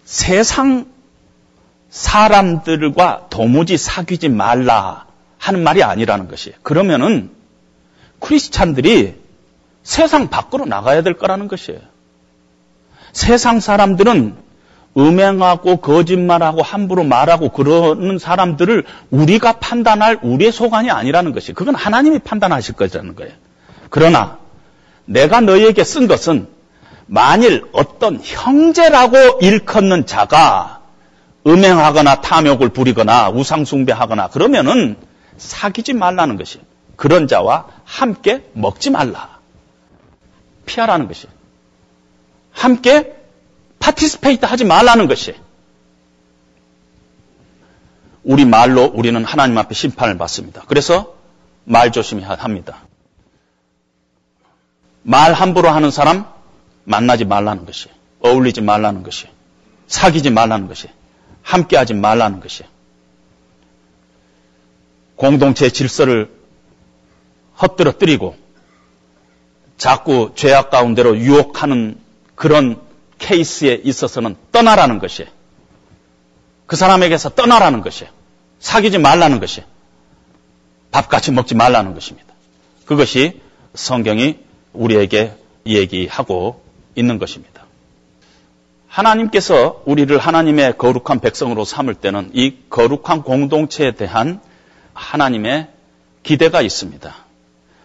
세상 사람들과 도무지 사귀지 말라 하는 말이 아니라는 것이에요. 그러면은 크리스찬들이 세상 밖으로 나가야 될 거라는 것이에요. 세상 사람들은 음행하고 거짓말하고 함부로 말하고 그러는 사람들을 우리가 판단할 우리의 소관이 아니라는 것이 그건 하나님이 판단하실 거라는 거예요. 그러나 내가 너희에게 쓴 것은 만일 어떤 형제라고 일컫는 자가 음행하거나 탐욕을 부리거나 우상숭배하거나 그러면은 사귀지 말라는 것이 그런 자와 함께 먹지 말라. 피하라는 것이 함께 participate 하지 말라는 것이 우리 말로 우리는 하나님 앞에 심판을 받습니다. 그래서 말 조심해야 합니다. 말 함부로 하는 사람 만나지 말라는 것이 어울리지 말라는 것이 사귀지 말라는 것이 함께하지 말라는 것이 공동체 질서를 헛들어뜨리고 자꾸 죄악 가운데로 유혹하는 그런 케이스에 있어서는 떠나라는 것이 그 사람에게서 떠나라는 것이 사귀지 말라는 것이 밥같이 먹지 말라는 것입니다. 그것이 성경이 우리에게 얘기하고 있는 것입니다. 하나님께서 우리를 하나님의 거룩한 백성으로 삼을 때는 이 거룩한 공동체에 대한 하나님의 기대가 있습니다.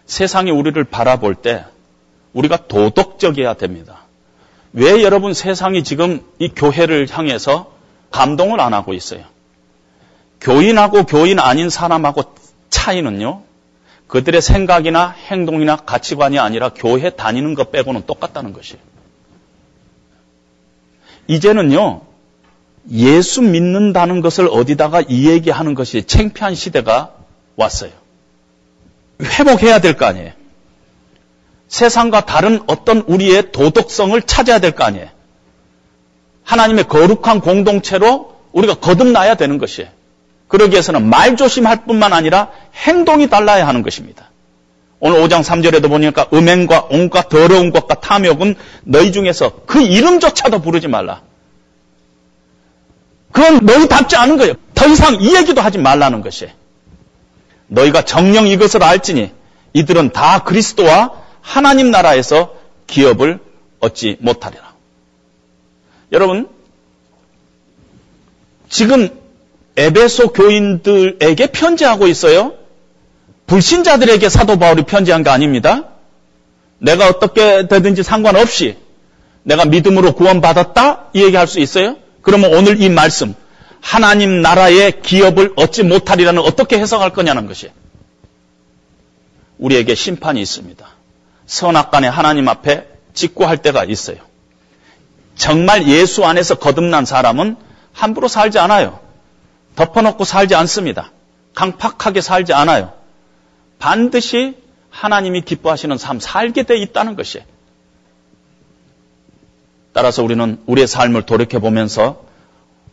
세상이 우리를 바라볼 때 우리가 도덕적이어야 됩니다. 왜 여러분 세상이 지금 이 교회를 향해서 감동을 안 하고 있어요? 교인하고 교인 아닌 사람하고 차이는요. 그들의 생각이나 행동이나 가치관이 아니라 교회 다니는 것 빼고는 똑같다는 것이에요. 이제는요. 예수 믿는다는 것을 어디다가 이 얘기하는 것이 창피한 시대가 왔어요. 회복해야 될 거 아니에요. 세상과 다른 어떤 우리의 도덕성을 찾아야 될 거 아니에요. 하나님의 거룩한 공동체로 우리가 거듭나야 되는 것이에요. 그러기 위해서는 말 조심할 뿐만 아니라 행동이 달라야 하는 것입니다. 오늘 5장 3절에도 보니까 음행과 온갖 더러운 것과 탐욕은 너희 중에서 그 이름조차도 부르지 말라. 그건 너희답지 않은 거예요. 더 이상 이 얘기도 하지 말라는 것이에요. 너희가 정령 이것을 알지니 이들은 다 그리스도와 하나님 나라에서 기업을 얻지 못하리라. 여러분, 지금 에베소 교인들에게 편지하고 있어요. 불신자들에게 사도 바울이 편지한 게 아닙니다. 내가 어떻게 되든지 상관없이 내가 믿음으로 구원받았다? 이 얘기할 수 있어요? 그러면 오늘 이 말씀, 하나님 나라의 기업을 얻지 못하리라는 어떻게 해석할 거냐는 것이 우리에게 심판이 있습니다. 선악간에 하나님 앞에 직구할 때가 있어요. 정말 예수 안에서 거듭난 사람은 함부로 살지 않아요. 덮어놓고 살지 않습니다. 강팍하게 살지 않아요. 반드시 하나님이 기뻐하시는 삶 살게 돼 있다는 것이에요. 따라서 우리는 우리의 삶을 돌이켜보면서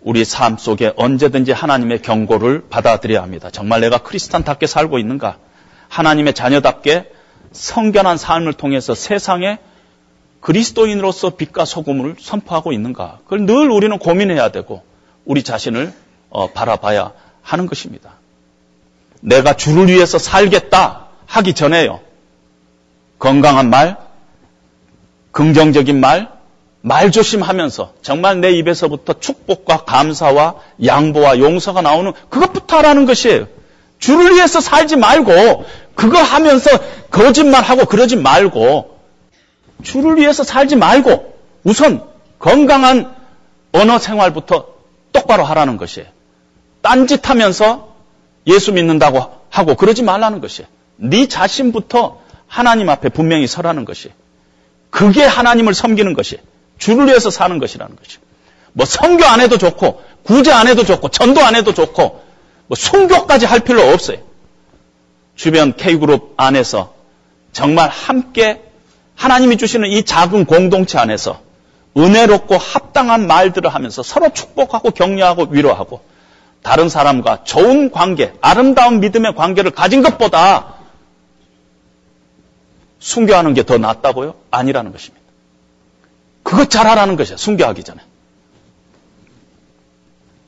우리 삶 속에 언제든지 하나님의 경고를 받아들여야 합니다. 정말 내가 크리스탄답게 살고 있는가? 하나님의 자녀답게 성견한 삶을 통해서 세상에 그리스도인으로서 빛과 소금을 선포하고 있는가? 그걸 늘 우리는 고민해야 되고 우리 자신을 어, 바라봐야 하는 것입니다. 내가 주를 위해서 살겠다 하기 전에요. 건강한 말, 긍정적인 말, 말 조심하면서 정말 내 입에서부터 축복과 감사와 양보와 용서가 나오는 그것부터 하라는 것이에요. 주를 위해서 살지 말고 그거 하면서 거짓말하고 그러지 말고 주를 위해서 살지 말고 우선 건강한 언어 생활부터 똑바로 하라는 것이에요. 딴짓하면서 예수 믿는다고 하고 그러지 말라는 것이에요. 네 자신부터 하나님 앞에 분명히 서라는 것이에요. 그게 하나님을 섬기는 것이에요. 주를 위해서 사는 것이라는 것이에요. 뭐 성교 안 해도 좋고 구제 안 해도 좋고 전도 안 해도 좋고 뭐 순교까지 할 필요 없어요. 주변 K그룹 안에서 정말 함께 하나님이 주시는 이 작은 공동체 안에서 은혜롭고 합당한 말들을 하면서 서로 축복하고 격려하고 위로하고 다른 사람과 좋은 관계, 아름다운 믿음의 관계를 가진 것보다 순교하는 게 더 낫다고요? 아니라는 것입니다. 그것 잘하라는 것이에요. 순교하기 전에.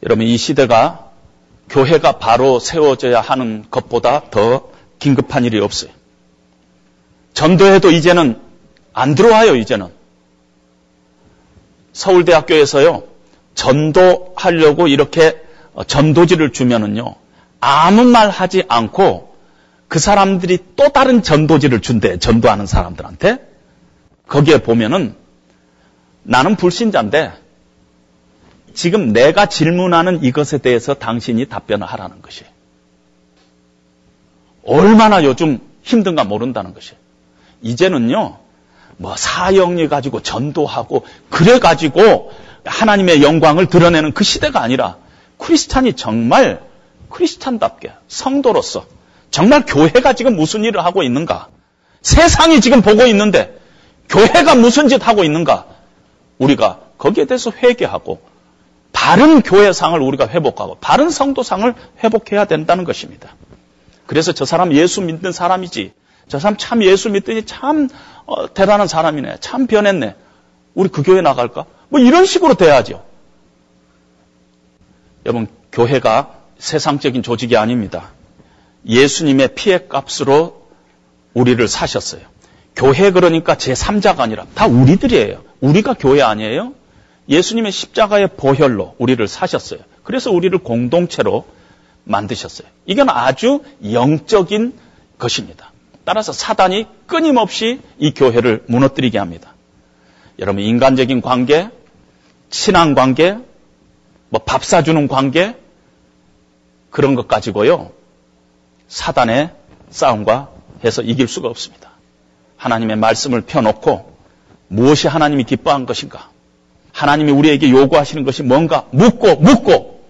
여러분 이 시대가 교회가 바로 세워져야 하는 것보다 더 긴급한 일이 없어요. 전도해도 이제는 안 들어와요, 이제는. 서울대학교에서요, 전도하려고 이렇게 전도지를 주면은요, 아무 말 하지 않고 그 사람들이 또 다른 전도지를 준대, 전도하는 사람들한테. 거기에 보면은 나는 불신자인데 지금 내가 질문하는 이것에 대해서 당신이 답변을 하라는 것이에요. 얼마나 요즘 힘든가 모른다는 것이에요. 이제는요, 뭐 사형이 가지고 전도하고 그래 가지고 하나님의 영광을 드러내는 그 시대가 아니라 크리스찬이 정말 크리스찬답게 성도로서 정말 교회가 지금 무슨 일을 하고 있는가? 세상이 지금 보고 있는데 교회가 무슨 짓 하고 있는가? 우리가 거기에 대해서 회개하고 바른 교회상을 우리가 회복하고 바른 성도상을 회복해야 된다는 것입니다. 그래서 저 사람 예수 믿는 사람이지. 저 사람 참 예수 믿더니 참 어, 대단한 사람이네. 참 변했네. 우리 그 교회 나갈까? 뭐 이런 식으로 돼야죠. 여러분, 교회가 세상적인 조직이 아닙니다. 예수님의 피해 값으로 우리를 사셨어요. 교회 그러니까 제3자가 아니라 다 우리들이에요. 우리가 교회 아니에요? 예수님의 십자가의 보혈로 우리를 사셨어요. 그래서 우리를 공동체로 만드셨어요. 이건 아주 영적인 것입니다. 따라서 사단이 끊임없이 이 교회를 무너뜨리게 합니다. 여러분, 인간적인 관계, 친한 관계, 뭐 밥 사주는 관계, 그런 것 가지고요. 사단의 싸움과 해서 이길 수가 없습니다. 하나님의 말씀을 펴놓고 무엇이 하나님이 기뻐한 것인가? 하나님이 우리에게 요구하시는 것이 뭔가 묻고 묻고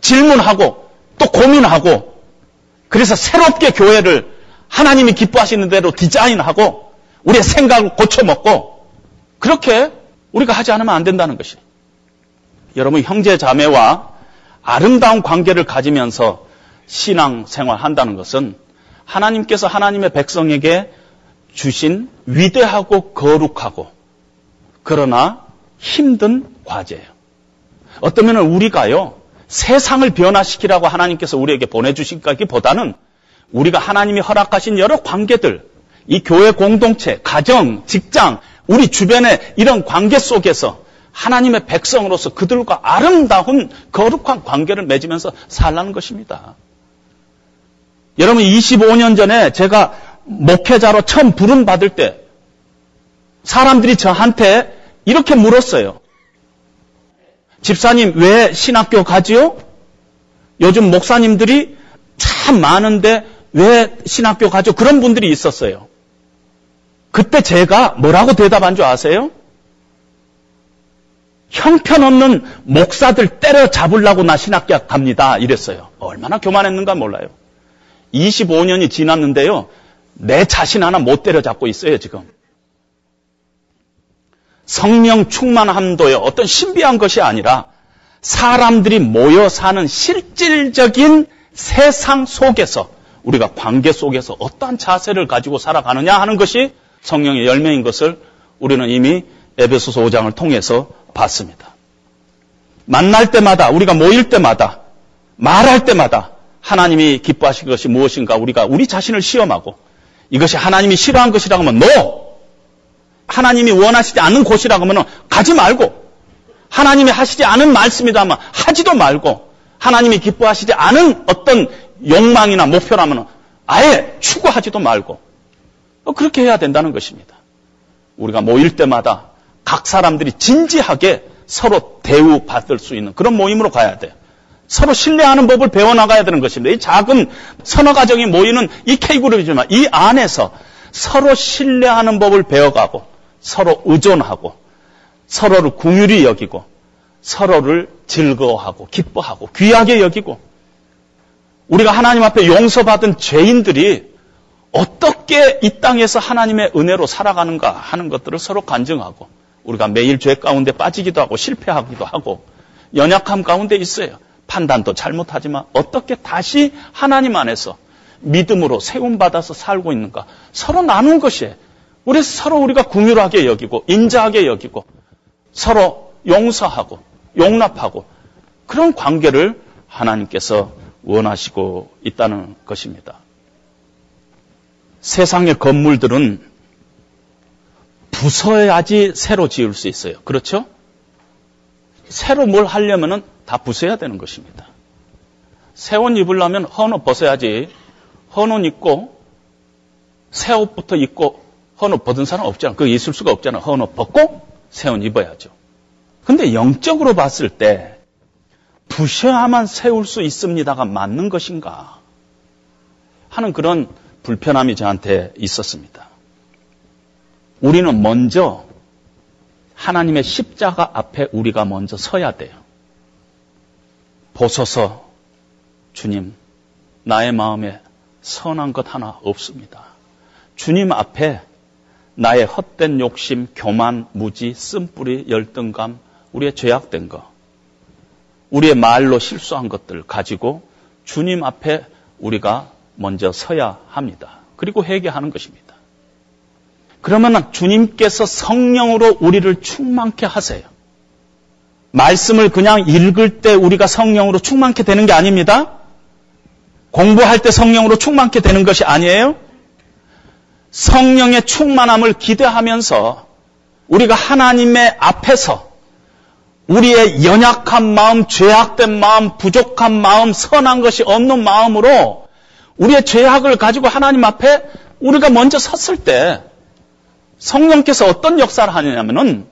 질문하고 또 고민하고 그래서 새롭게 교회를 하나님이 기뻐하시는 대로 디자인하고 우리의 생각을 고쳐먹고 그렇게 우리가 하지 않으면 안 된다는 것이. 여러분 형제 자매와 아름다운 관계를 가지면서 신앙 생활 한다는 것은 하나님께서 하나님의 백성에게 주신 위대하고 거룩하고 그러나 힘든 과제예요. 어떠면 우리가요, 세상을 변화시키라고 하나님께서 우리에게 보내주신 것기보다는 우리가 하나님이 허락하신 여러 관계들, 이 교회 공동체, 가정, 직장, 우리 주변의 이런 관계 속에서 하나님의 백성으로서 그들과 아름다운 거룩한 관계를 맺으면서 살라는 것입니다. 여러분 25년 전에 제가 목회자로 처음 부름 받을 때 사람들이 저한테 이렇게 물었어요. 집사님 왜 신학교 가지요? 요즘 목사님들이 참 많은데 왜 신학교 가죠? 그런 분들이 있었어요. 그때 제가 뭐라고 대답한 줄 아세요? 형편없는 목사들 때려잡으려고 나 신학교 갑니다. 이랬어요. 얼마나 교만했는가 몰라요. 25년이 지났는데요. 내 자신 하나 못 때려잡고 있어요, 지금. 성령 충만함도요, 어떤 신비한 것이 아니라 사람들이 모여 사는 실질적인 세상 속에서 우리가 관계 속에서 어떠한 자세를 가지고 살아가느냐 하는 것이 성령의 열매인 것을 우리는 이미 에베소서 5장을 통해서 봤습니다. 만날 때마다 우리가 모일 때마다 말할 때마다 하나님이 기뻐하신 것이 무엇인가 우리가 우리 자신을 시험하고 이것이 하나님이 싫어한 것이라고 하면 no. 하나님이 원하시지 않는 곳이라고 하면 가지 말고 하나님이 하시지 않은 말씀이다 하면 하지도 말고 하나님이 기뻐하시지 않은 어떤 욕망이나 목표라면 아예 추구하지도 말고 그렇게 해야 된다는 것입니다. 우리가 모일 때마다 각 사람들이 진지하게 서로 대우받을 수 있는 그런 모임으로 가야 돼요. 서로 신뢰하는 법을 배워나가야 되는 것입니다. 이 작은 선어 가정이 모이는 이 K그룹이지만 이 안에서 서로 신뢰하는 법을 배워가고 서로 의존하고 서로를 궁휼히 여기고 서로를 즐거워하고 기뻐하고 귀하게 여기고 우리가 하나님 앞에 용서받은 죄인들이 어떻게 이 땅에서 하나님의 은혜로 살아가는가 하는 것들을 서로 간증하고 우리가 매일 죄 가운데 빠지기도 하고 실패하기도 하고 연약함 가운데 있어요. 판단도 잘못하지만 어떻게 다시 하나님 안에서 믿음으로 세움받아서 살고 있는가 서로 나눈 것이에요. 우리 서로 우리가 궁휼하게 여기고 인자하게 여기고 서로 용서하고 용납하고 그런 관계를 하나님께서 원하시고 있다는 것입니다. 세상의 건물들은 부숴야지 새로 지을 수 있어요. 그렇죠? 새로 뭘 하려면은 다 부숴야 되는 것입니다. 새 옷 입으려면 헌 옷 벗어야지 헌 옷 입고 새 옷부터 입고 헌 옷 벗은 사람 없잖아. 그거 있을 수가 없잖아. 헌 옷 벗고 새 옷 입어야죠. 근데 영적으로 봤을 때 부셔야만 세울 수 있습니다가 맞는 것인가 하는 그런 불편함이 저한테 있었습니다. 우리는 먼저 하나님의 십자가 앞에 우리가 먼저 서야 돼요. 보소서 주님, 나의 마음에 선한 것 하나 없습니다. 주님 앞에 나의 헛된 욕심, 교만, 무지, 쓴뿌리, 열등감, 우리의 죄악된 것, 우리의 말로 실수한 것들 가지고 주님 앞에 우리가 먼저 서야 합니다. 그리고 회개하는 것입니다. 그러면 주님께서 성령으로 우리를 충만케 하세요. 말씀을 그냥 읽을 때 우리가 성령으로 충만케 되는 게 아닙니다. 공부할 때 성령으로 충만케 되는 것이 아니에요. 성령의 충만함을 기대하면서 우리가 하나님의 앞에서 우리의 연약한 마음, 죄악된 마음, 부족한 마음, 선한 것이 없는 마음으로 우리의 죄악을 가지고 하나님 앞에 우리가 먼저 섰을 때 성령께서 어떤 역사를 하느냐면은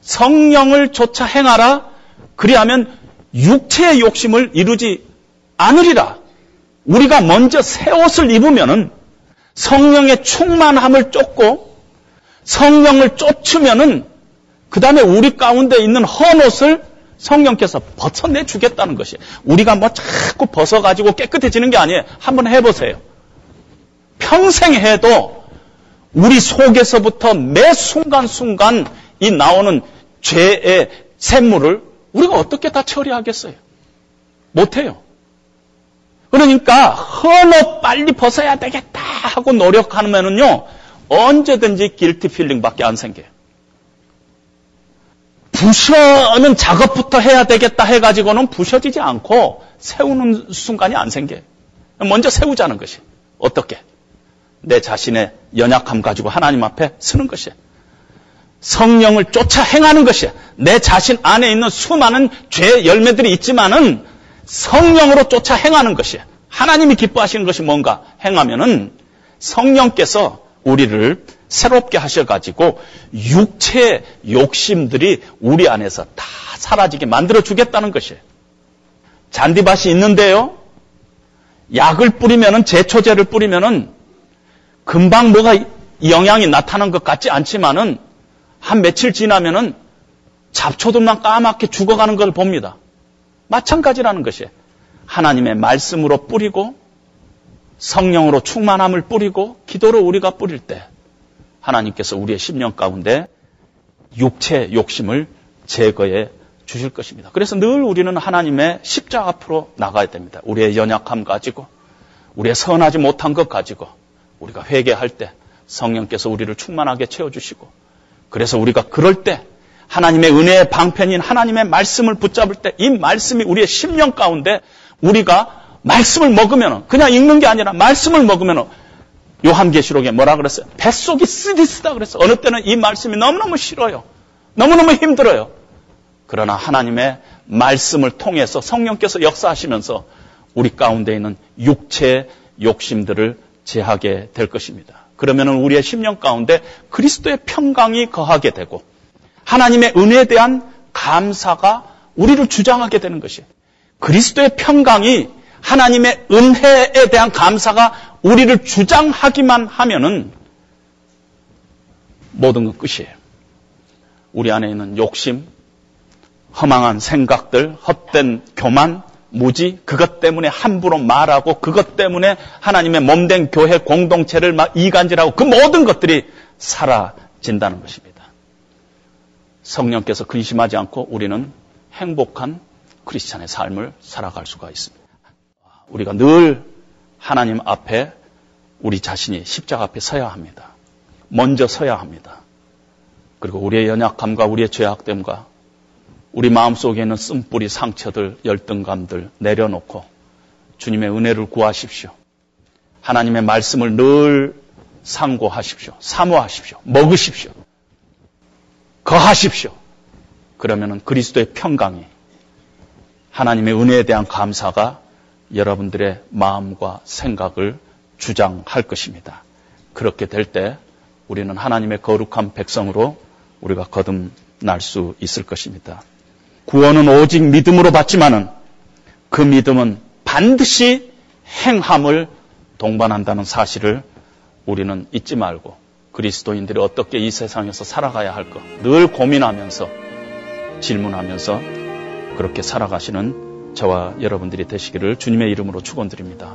성령을 조차 행하라 그리하면 육체의 욕심을 이루지 않으리라. 우리가 먼저 새 옷을 입으면은 성령의 충만함을 쫓고 성령을 쫓으면은 그 다음에 우리 가운데 있는 헌 옷을 성령께서 벗어내 주겠다는 것이 우리가 뭐 자꾸 벗어가지고 깨끗해지는 게 아니에요. 한번 해보세요. 평생 해도 우리 속에서부터 매 순간순간 이 나오는 죄의 샘물을 우리가 어떻게 다 처리하겠어요? 못해요. 그러니까 헌옷 빨리 벗어야 되겠다 하고 노력하면은요 언제든지 길티 필링밖에 안 생겨요. 부셔는 작업부터 해야 되겠다 해가지고는 부셔지지 않고 세우는 순간이 안 생겨요. 먼저 세우자는 것이 어떻게? 내 자신의 연약함 가지고 하나님 앞에 서는 것이에요. 성령을 쫓아 행하는 것이에요. 내 자신 안에 있는 수많은 죄 열매들이 있지만은 성령으로 쫓아 행하는 것이에요. 하나님이 기뻐하시는 것이 뭔가 행하면은 성령께서 우리를 새롭게 하셔가지고 육체의 욕심들이 우리 안에서 다 사라지게 만들어 주겠다는 것이에요. 잔디밭이 있는데요. 약을 뿌리면은 제초제를 뿌리면은 금방 뭐가 영향이 나타난 것 같지 않지만은 한 며칠 지나면은 잡초들만 까맣게 죽어가는 걸 봅니다. 마찬가지라는 것이에요. 하나님의 말씀으로 뿌리고 성령으로 충만함을 뿌리고 기도로 우리가 뿌릴 때 하나님께서 우리의 심령 가운데 육체 욕심을 제거해 주실 것입니다. 그래서 늘 우리는 하나님의 십자 앞으로 나가야 됩니다. 우리의 연약함 가지고 우리의 선하지 못한 것 가지고 우리가 회개할 때 성령께서 우리를 충만하게 채워주시고 그래서 우리가 그럴 때 하나님의 은혜의 방편인 하나님의 말씀을 붙잡을 때 이 말씀이 우리의 심령 가운데 우리가 말씀을 먹으면 그냥 읽는 게 아니라 말씀을 먹으면 요한계시록에 뭐라 그랬어요? 뱃속이 쓰디쓰다 그랬어요. 어느 때는 이 말씀이 너무너무 싫어요. 너무너무 힘들어요. 그러나 하나님의 말씀을 통해서 성령께서 역사하시면서 우리 가운데 있는 육체의 욕심들을 제하게 될 것입니다. 그러면 우리의 심령 가운데 그리스도의 평강이 거하게 되고 하나님의 은혜에 대한 감사가 우리를 주장하게 되는 것이에요. 그리스도의 평강이 하나님의 은혜에 대한 감사가 우리를 주장하기만 하면은 모든 건 끝이에요. 우리 안에 있는 욕심, 허망한 생각들, 헛된 교만, 무지, 그것 때문에 함부로 말하고 그것 때문에 하나님의 몸된 교회 공동체를 막 이간질하고 그 모든 것들이 사라진다는 것입니다. 성령께서 근심하지 않고 우리는 행복한 크리스찬의 삶을 살아갈 수가 있습니다. 우리가 늘 하나님 앞에 우리 자신이 십자가 앞에 서야 합니다. 먼저 서야 합니다. 그리고 우리의 연약함과 우리의 죄악됨과 우리 마음속에 있는 쓴뿌리 상처들, 열등감들 내려놓고 주님의 은혜를 구하십시오. 하나님의 말씀을 늘 상고하십시오. 사모하십시오. 먹으십시오. 거하십시오. 그러면은 그리스도의 평강이 하나님의 은혜에 대한 감사가 여러분들의 마음과 생각을 주장할 것입니다. 그렇게 될 때 우리는 하나님의 거룩한 백성으로 우리가 거듭날 수 있을 것입니다. 구원은 오직 믿음으로 받지만은 그 믿음은 반드시 행함을 동반한다는 사실을 우리는 잊지 말고 그리스도인들이 어떻게 이 세상에서 살아가야 할까 늘 고민하면서 질문하면서 그렇게 살아가시는 저와 여러분들이 되시기를 주님의 이름으로 축원드립니다.